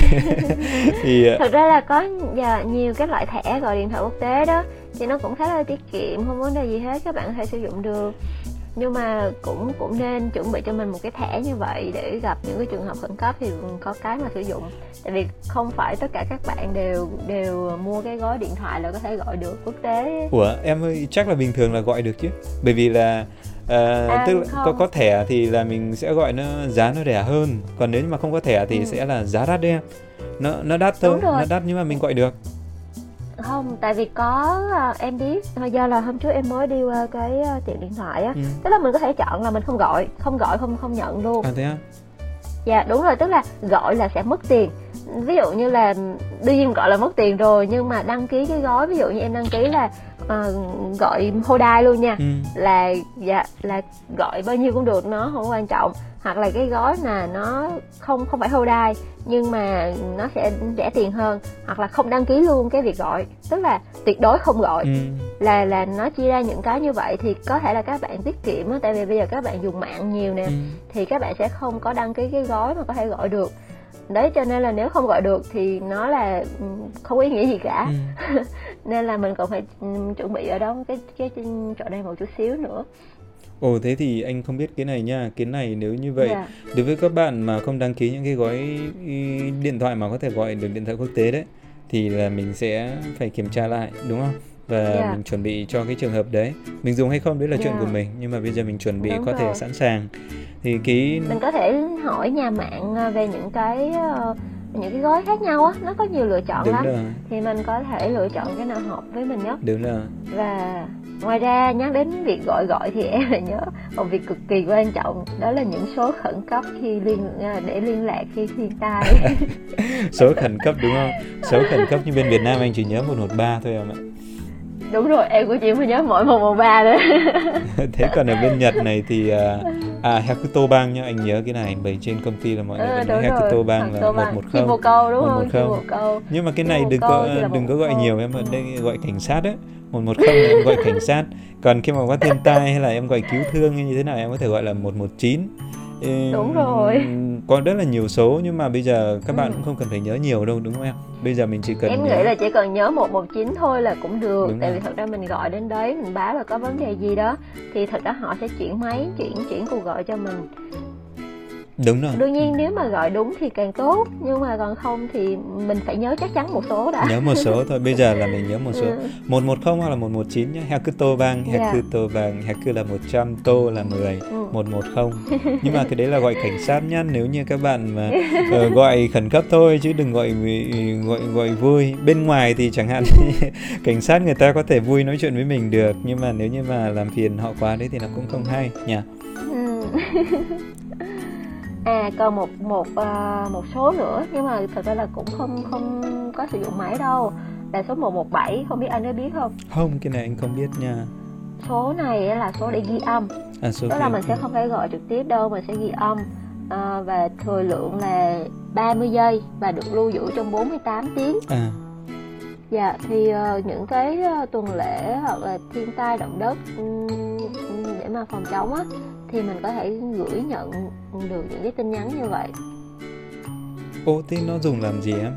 *laughs*
Thì thực ra là có dạ, nhiều cái loại thẻ gọi điện thoại quốc tế đó thì nó cũng khá là tiết kiệm không vấn đề gì hết các bạn có thể sử dụng được nhưng mà cũng cũng nên chuẩn bị cho mình một cái thẻ như vậy để gặp những cái trường hợp khẩn cấp thì có cái mà sử dụng. Tại vì không phải tất cả các bạn đều đều mua cái gói điện thoại là có thể gọi được quốc tế.
Ủa em ơi chắc là bình thường là gọi được chứ? Bởi vì là À, à, tức là có có thẻ thì là mình sẽ gọi nó giá nó rẻ hơn. Còn nếu như mà không có thẻ thì ừ. sẽ là giá đắt đấy nó nó đắt thôi nó đắt nhưng mà mình gọi được
không tại vì có à, em biết. Do là hôm trước em mới đi qua cái à, tiệm điện thoại á ừ. tức là mình có thể chọn là mình không gọi không gọi không không nhận luôn.
À thế á?
Dạ đúng rồi tức là gọi là sẽ mất tiền. Ví dụ như là đương nhiên gọi là mất tiền rồi nhưng mà đăng ký cái gói ví dụ như em đăng ký là uh, gọi hô đai luôn nha. Ừ. là dạ là gọi bao nhiêu cũng được nó không quan trọng. Hoặc là cái gói mà nó không không phải hô đai nhưng mà nó sẽ rẻ tiền hơn. Hoặc là không đăng ký luôn cái việc gọi. Tức là tuyệt đối không gọi. Ừ. là là nó chia ra những cái như vậy thì có thể là các bạn tiết kiệm á. Tại vì bây giờ các bạn dùng mạng nhiều nè ừ. thì các bạn sẽ không có đăng ký cái gói mà có thể gọi được đấy cho nên là nếu không gọi được thì nó là ừ, không ý nghĩa gì cả ừ. *laughs* nên là mình còn phải ừ, chuẩn bị ở đó cái cái chỗ đây một chút xíu nữa
Ồ thế thì anh không biết cái này nha Cái này nếu như vậy yeah. Dạ. Đối với các bạn mà không đăng ký những cái gói điện thoại mà có thể gọi được điện thoại quốc tế đấy Thì là mình sẽ phải kiểm tra lại đúng không? Và yeah. Dạ. mình chuẩn bị cho cái trường hợp đấy Mình dùng hay không đấy là yeah. chuyện của dạ. mình Nhưng mà bây giờ mình chuẩn bị đúng có rồi. thể sẵn sàng Thì cái
Mình có thể hỏi nhà mạng ờ, về những cái uh, những cái gói khác nhau á nó có nhiều lựa chọn Đúng lắm rồi. thì mình có thể lựa chọn cái nào hợp với mình nhất
Đúng rồi.
và ngoài ra nhắc đến việc gọi gọi thì *laughs* em lại nhớ một việc cực kỳ quan trọng đó là những số khẩn cấp khi liên à, để liên lạc khi thiên tai *laughs*
số khẩn cấp đúng không số khẩn cấp như bên Việt Nam anh chỉ nhớ 113 thôi em ạ
đúng rồi em cũng chỉ mới nhớ mỗi một một ba thôi. *laughs*
Thế còn ở bên Nhật này thì à, à Hakuto Bank nhá anh nhớ cái này bởi trên công ty là mọi người ừ, nói Hakuto Bank là một một không
một câu đúng không một
không. Nhưng mà cái này đừng có đừng có gọi nhiều em ở đây gọi cảnh sát đấy. Một một không em gọi cảnh sát. Còn khi mà có thiên tai hay là em gọi cứu thương như thế nào em có thể gọi là một một chín
đúng rồi
có rất là nhiều số nhưng mà bây giờ các bạn ừ. cũng không cần phải nhớ nhiều đâu đúng không em bây giờ mình chỉ cần
em nhớ... nghĩ là chỉ cần nhớ một một chín thôi là cũng được đúng tại rồi. vì thật ra mình gọi đến đấy mình báo là có vấn đề gì đó thì thật ra họ sẽ chuyển máy chuyển chuyển cuộc gọi cho mình
đúng rồi.
Đương nhiên nếu mà gọi đúng thì càng tốt nhưng mà còn không thì mình phải nhớ chắc chắn một số đã.
Nhớ một số thôi bây giờ là mình nhớ một số. Ừ. một một không hoặc là một một chín nhé. Hakuto bang dạ. Hakuto bang Haku là 100 tô là 10 ừ. một một không. Nhưng mà cái đấy là gọi cảnh sát nhá. Nếu như các bạn mà uh, *laughs* gọi khẩn cấp thôi chứ đừng gọi gọi gọi vui. Bên ngoài thì chẳng hạn *laughs* cảnh sát người ta có thể vui nói chuyện với mình được nhưng mà nếu như mà làm phiền họ quá đấy thì nó cũng không hay nhỉ? Ừ. *laughs*
à còn một một uh, một số nữa nhưng mà thật ra là cũng không không có sử dụng máy đâu. Là số 117 không biết anh có biết không?
Không cái này anh không biết nha.
Số này là số để ghi âm. À, số tức là mình sẽ không phải gọi trực tiếp đâu mình sẽ ghi âm. À, và thời lượng là 30 giây và được lưu giữ trong 48 tiếng. À. dạ thì uh, những cái uh, tuần lễ hoặc là thiên tai động đất um, để mà phòng chống á thì mình có thể gửi nhận được những cái tin nhắn như vậy
ô thế nó dùng làm gì em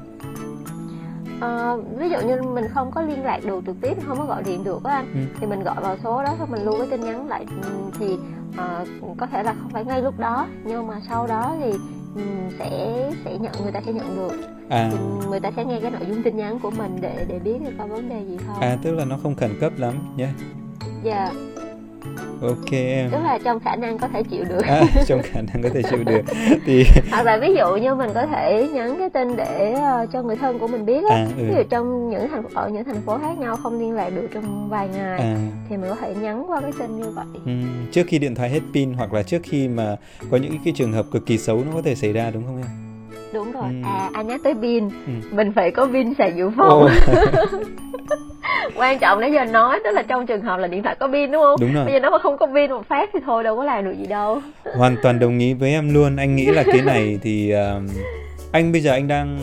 à, ví dụ như mình không có liên lạc được trực tiếp không có gọi điện được á anh ừ. thì mình gọi vào số đó xong mình lưu cái tin nhắn lại ừ, thì uh, có thể là không phải ngay lúc đó nhưng mà sau đó thì um, sẽ sẽ nhận người ta sẽ nhận được à. người ta sẽ nghe cái nội dung tin nhắn của mình để để biết có vấn đề gì không
à tức là nó không khẩn cấp lắm nhé yeah.
dạ yeah
ok em
tức là trong khả năng có thể chịu được
à, trong khả năng có thể chịu được *laughs* thì
hoặc là ví dụ như mình có thể nhắn cái tin để uh, cho người thân của mình biết á à, ừ. ví dụ trong những thành ở những thành phố khác nhau không liên lạc được trong vài ngày à. thì mình có thể nhắn qua cái tin như vậy
ừ. trước khi điện thoại hết pin hoặc là trước khi mà có những cái trường hợp cực kỳ xấu nó có thể xảy ra đúng không em
đúng rồi ừ. à anh nhắc tới pin ừ. mình phải có pin sạc dự phòng *laughs* quan trọng nãy giờ nói tức là trong trường hợp là điện thoại có pin đúng không?
Đúng rồi.
Bây giờ nó mà không có pin một phát thì thôi đâu có làm được gì đâu.
Hoàn toàn đồng ý với em luôn. Anh nghĩ là cái này thì uh, anh bây giờ anh đang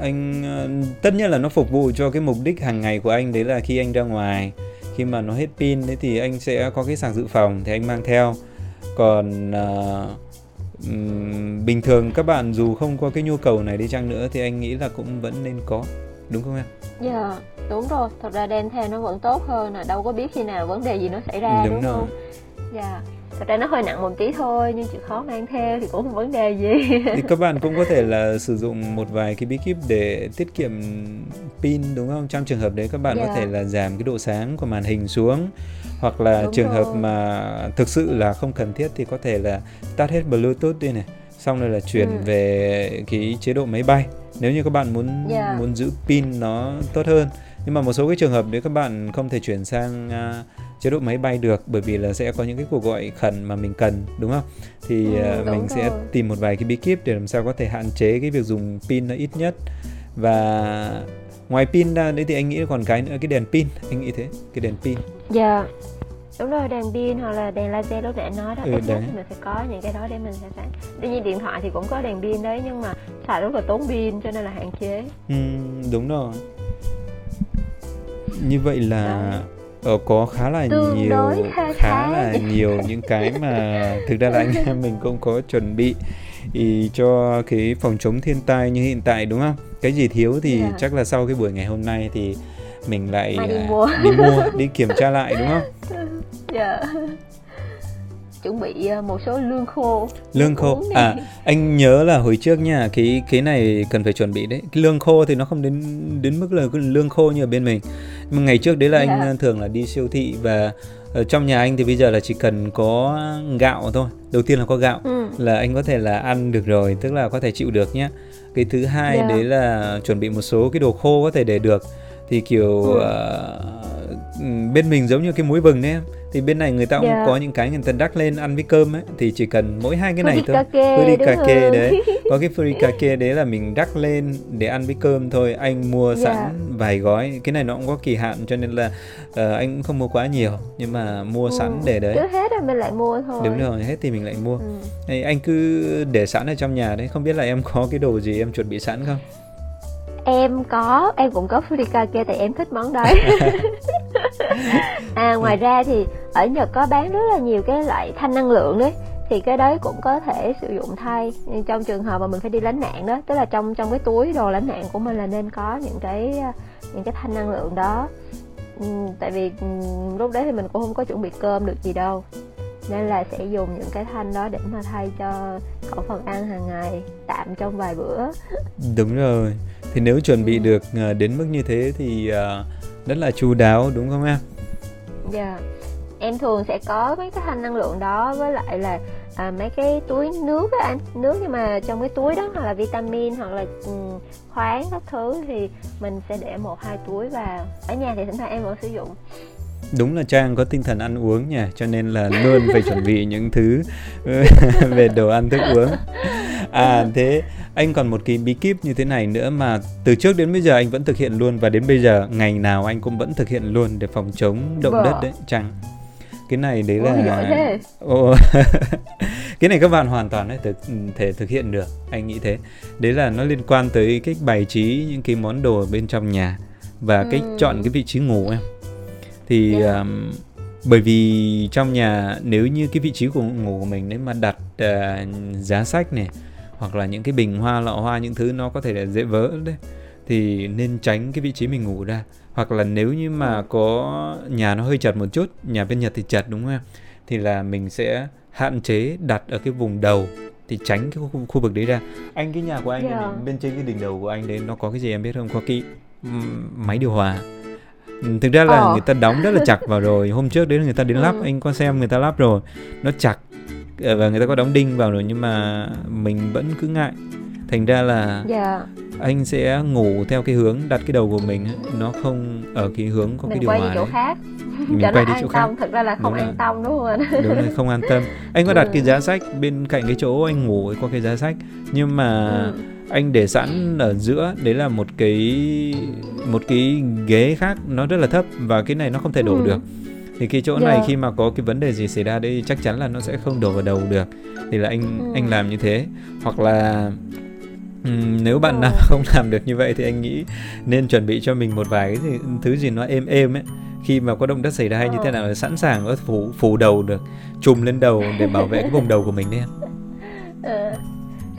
anh uh, tất nhiên là nó phục vụ cho cái mục đích hàng ngày của anh đấy là khi anh ra ngoài. Khi mà nó hết pin đấy thì anh sẽ có cái sạc dự phòng thì anh mang theo. Còn uh, bình thường các bạn dù không có cái nhu cầu này đi chăng nữa thì anh nghĩ là cũng vẫn nên có đúng không em?
Dạ yeah, đúng rồi thật ra đem theo nó vẫn tốt hơn là đâu có biết khi nào vấn đề gì nó xảy ra đúng, đúng rồi. không? Dạ yeah thật ra nó hơi nặng một tí thôi nhưng chịu khó mang theo thì cũng không vấn đề gì
thì các bạn cũng có thể là sử dụng một vài cái bí kíp để tiết kiệm pin đúng không trong trường hợp đấy các bạn yeah. có dạ. thể là giảm cái độ sáng của màn hình xuống hoặc là đúng trường rồi. hợp mà thực sự là không cần thiết thì có thể là tắt hết bluetooth đi này xong rồi là chuyển ừ. về cái chế độ máy bay nếu như các bạn muốn yeah. Dạ. muốn giữ pin nó tốt hơn nhưng mà một số cái trường hợp nếu các bạn không thể chuyển sang uh, chế độ máy bay được bởi vì là sẽ có những cái cuộc gọi khẩn mà mình cần đúng không thì ừ, uh, mình rồi. sẽ tìm một vài cái bí kíp để làm sao có thể hạn chế cái việc dùng pin nó ít nhất và ngoài pin ra đấy thì anh nghĩ còn cái nữa cái đèn pin anh nghĩ thế cái đèn pin
dạ yeah. Đúng rồi đèn pin hoặc là đèn laser lúc nãy nói đó ừ, ít nhất thì mình phải có những cái đó để mình sẽ sẵn tuy nhiên điện thoại thì cũng có đèn pin đấy nhưng mà xài rất là tốn pin cho nên là hạn chế.
Ừ, đúng rồi. Như vậy là Đấy ờ, có khá là Tương nhiều khá, khá là *laughs* nhiều những cái mà thực ra là anh em mình cũng có chuẩn bị ý cho cái phòng chống thiên tai như hiện tại đúng không? Cái gì thiếu thì yeah. Dạ. chắc là sau cái buổi ngày hôm nay thì mình lại
đi, à, mua.
đi mua *laughs* đi kiểm tra lại đúng không
dạ yeah chuẩn bị ờ, một số lương khô
lương khô à anh nhớ là hồi trước nha cái cái này cần phải chuẩn bị đấy cái lương khô thì nó không đến đến mức là lương khô như ở bên mình nhưng ngày trước đấy là yeah. anh dạ. thường là đi siêu thị và ở trong nhà anh thì bây giờ là chỉ cần có gạo thôi đầu tiên là có gạo ừ. là anh có thể là ăn được rồi tức là có thể chịu được nhé cái thứ hai yeah. Dạ. đấy là chuẩn bị một số cái đồ khô có thể để được thì kiểu ừ. uh, bên mình giống như cái muối vừng đấy em thì bên này người ta cũng yeah. Dạ. có những cái người ta đắc lên ăn với cơm ấy thì chỉ cần mỗi hai cái này thôi furikake đấy *laughs* có cái furikake đấy là mình đắc lên để ăn với cơm thôi anh mua yeah. Dạ. sẵn vài gói cái này nó cũng có kỳ hạn cho nên là uh, anh cũng không mua quá nhiều nhưng mà mua ừ. sẵn để đấy
Cứ hết rồi mình lại mua thôi
đúng rồi hết thì mình lại mua ừ. Anh cứ để sẵn ở trong nhà đấy không biết là em có cái đồ gì em chuẩn bị sẵn không
em có em cũng có furikake tại em thích món đấy. *laughs* À ngoài ra thì ở nhật có bán rất là nhiều cái loại thanh năng lượng đấy. Thì cái đấy cũng có thể sử dụng thay trong trường hợp mà mình phải đi lánh nạn đó. Tức là trong trong cái túi đồ lánh nạn của mình là nên có những cái những cái thanh năng lượng đó. Ừ, tại vì ừ, lúc đấy thì mình cũng không có chuẩn bị cơm được gì đâu nên là sẽ dùng những cái thanh đó để mà thay cho khẩu phần ăn hàng ngày tạm trong vài bữa.
Đúng rồi. Thì nếu chuẩn bị được ờ, đến mức như thế thì ờ, rất là chu đáo đúng không em?
Dạ. Yeah. em thường sẽ có mấy cái thanh năng lượng đó với lại là à, mấy cái túi nước á anh. Nước nhưng mà trong cái túi đó hoặc là vitamin hoặc là um, khoáng các thứ thì mình sẽ để một hai túi vào. Ở nhà thì thỉnh thoảng em vẫn sử dụng
đúng là trang có tinh thần ăn uống nha cho nên là luôn phải chuẩn bị những thứ *laughs* về đồ ăn thức uống. À thế anh còn một cái bí kíp như thế này nữa mà từ trước đến bây giờ anh vẫn thực hiện luôn và đến bây giờ ngày nào anh cũng vẫn thực hiện luôn để phòng chống động Bờ. đất đấy trang. Cái này đấy là Ồ, *laughs* cái này các bạn hoàn toàn có thể, thể thực hiện được anh nghĩ thế. Đấy là nó liên quan tới cách bày trí những cái món đồ ở bên trong nhà và cách ừ. chọn cái vị trí ngủ em thì um, bởi vì trong nhà nếu như cái vị trí của ngủ của mình nếu mà đặt uh, giá sách này hoặc là những cái bình hoa lọ hoa những thứ nó có thể là dễ vỡ đấy thì nên tránh cái vị trí mình ngủ ra hoặc là nếu như mà có nhà nó hơi chật một chút nhà bên nhật thì chật đúng không thì là mình sẽ hạn chế đặt ở cái vùng đầu thì tránh cái khu, khu vực đấy ra anh cái nhà của anh yeah. Dạ. bên trên cái đỉnh đầu của anh đấy nó có cái gì em biết không có cái máy điều hòa thực ra là ờ. người ta đóng rất là chặt vào rồi. *laughs* Hôm trước đến người ta đến lắp ừ. anh có xem người ta lắp rồi. Nó chặt ờ, và người ta có đóng đinh vào rồi nhưng mà mình vẫn cứ ngại. Thành ra là yeah. Dạ. anh sẽ ngủ theo cái hướng đặt cái đầu của mình nó không ở cái hướng có
mình
cái điều hòa
chỗ khác. Mình cho quay đi chỗ khác. thực ra là không
đúng
an tâm đúng không anh
đúng rồi không an tâm. Anh có *laughs* đặt ừ. cái giá sách bên cạnh cái chỗ anh ngủ có cái giá sách. Nhưng mà ừ anh để sẵn ở giữa đấy là một cái một cái ghế khác nó rất là thấp và cái này nó không thể đổ ừ. được thì cái chỗ yeah. này dạ. khi mà có cái vấn đề gì xảy ra đây chắc chắn là nó sẽ không đổ vào đầu được thì là anh ừ. anh làm như thế hoặc là um, nếu bạn ừ. nào *laughs* không làm được như vậy thì anh nghĩ nên chuẩn bị cho mình một vài cái thứ gì nó êm êm ấy khi mà có động đất xảy ra hay như thế nào là sẵn sàng có phủ phủ đầu được trùm lên đầu để bảo vệ cái vùng đầu của mình đấy em
ừ.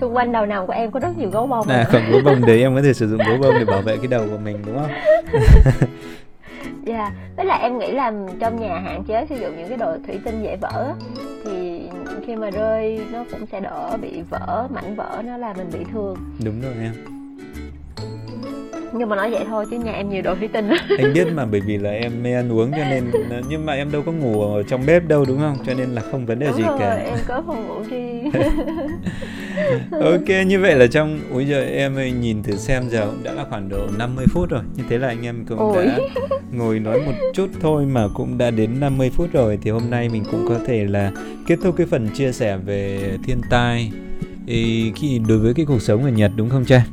Xung quanh đầu nào của em có rất nhiều gấu bông.
À không gấu bông đấy em có thể sử dụng gấu bông để bảo vệ cái đầu của mình đúng không? *laughs*
Dạ yeah. với lại em nghĩ là trong nhà hạn chế sử dụng những cái đồ thủy tinh dễ vỡ thì khi mà rơi nó cũng sẽ đỡ bị vỡ mảnh vỡ nó là mình bị thương.
Đúng rồi em
nhưng mà nói vậy thôi chứ nhà em nhiều đồ thủy tinh
anh biết mà *laughs* bởi vì là em mê ăn uống cho nên *laughs* nhưng mà em đâu có ngủ ở trong bếp đâu đúng không? Cho nên là không vấn đề
đúng
gì
rồi,
cả
em có phòng ngủ chi *laughs*
ok như vậy là trong ui giờ em nhìn thử xem giờ cũng đã là khoảng độ 50 phút rồi. Như thế là anh em cũng Ôi. đã ngồi nói một chút thôi mà cũng đã đến 50 phút rồi. Thì hôm nay mình cũng có thể là kết thúc cái phần chia sẻ về thiên tai Ý, khi đối với cái cuộc sống ở Nhật đúng không cha?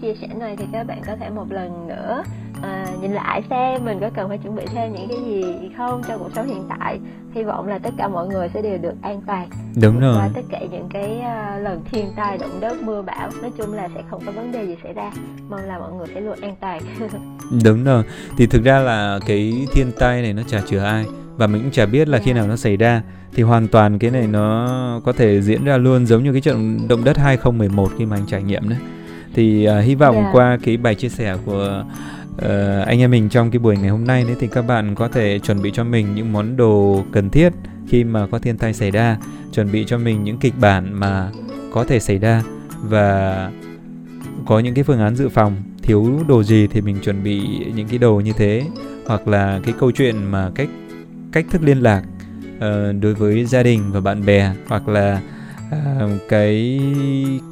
Cái chia sẻ này thì các bạn có thể một lần nữa à, nhìn lại xem mình có cần phải chuẩn bị thêm những cái gì không cho cuộc sống hiện tại. Hy vọng là tất cả mọi người sẽ đều được an toàn.
Đúng rồi.
qua tất cả những cái uh, lần thiên tai động đất mưa bão nói chung là sẽ không có vấn đề gì xảy ra. Mong là mọi người sẽ luôn an toàn. *laughs*
Đúng rồi. Thì thực ra là cái thiên tai này nó chả chừa ai và mình cũng chả biết là khi nào nó xảy ra. Thì hoàn toàn cái này nó có thể diễn ra luôn giống như cái trận động đất 2011 khi mà anh trải nghiệm đấy thì uh, hy vọng yeah. Dạ. qua cái bài chia sẻ của uh, anh em mình trong cái buổi ngày hôm nay đấy thì các bạn có thể chuẩn bị cho mình những món đồ cần thiết khi mà có thiên tai xảy ra chuẩn bị cho mình những kịch bản mà có thể xảy ra và có những cái phương án dự phòng thiếu đồ gì thì mình chuẩn bị những cái đồ như thế hoặc là cái câu chuyện mà cách cách thức liên lạc uh, đối với gia đình và bạn bè hoặc là à, cái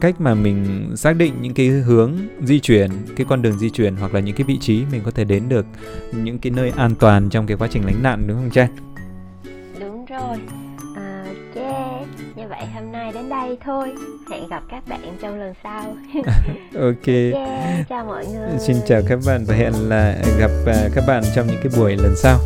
cách mà mình xác định những cái hướng di chuyển cái con đường di chuyển hoặc là những cái vị trí mình có thể đến được những cái nơi an toàn trong cái quá trình lánh nạn đúng không Chen?
Đúng rồi. À, yeah. Như vậy hôm nay đến đây thôi. Hẹn gặp các bạn trong lần sau. *laughs*
ok.
Yeah, chào mọi người.
Xin chào các bạn và hẹn là gặp uh, các bạn trong những cái buổi lần sau.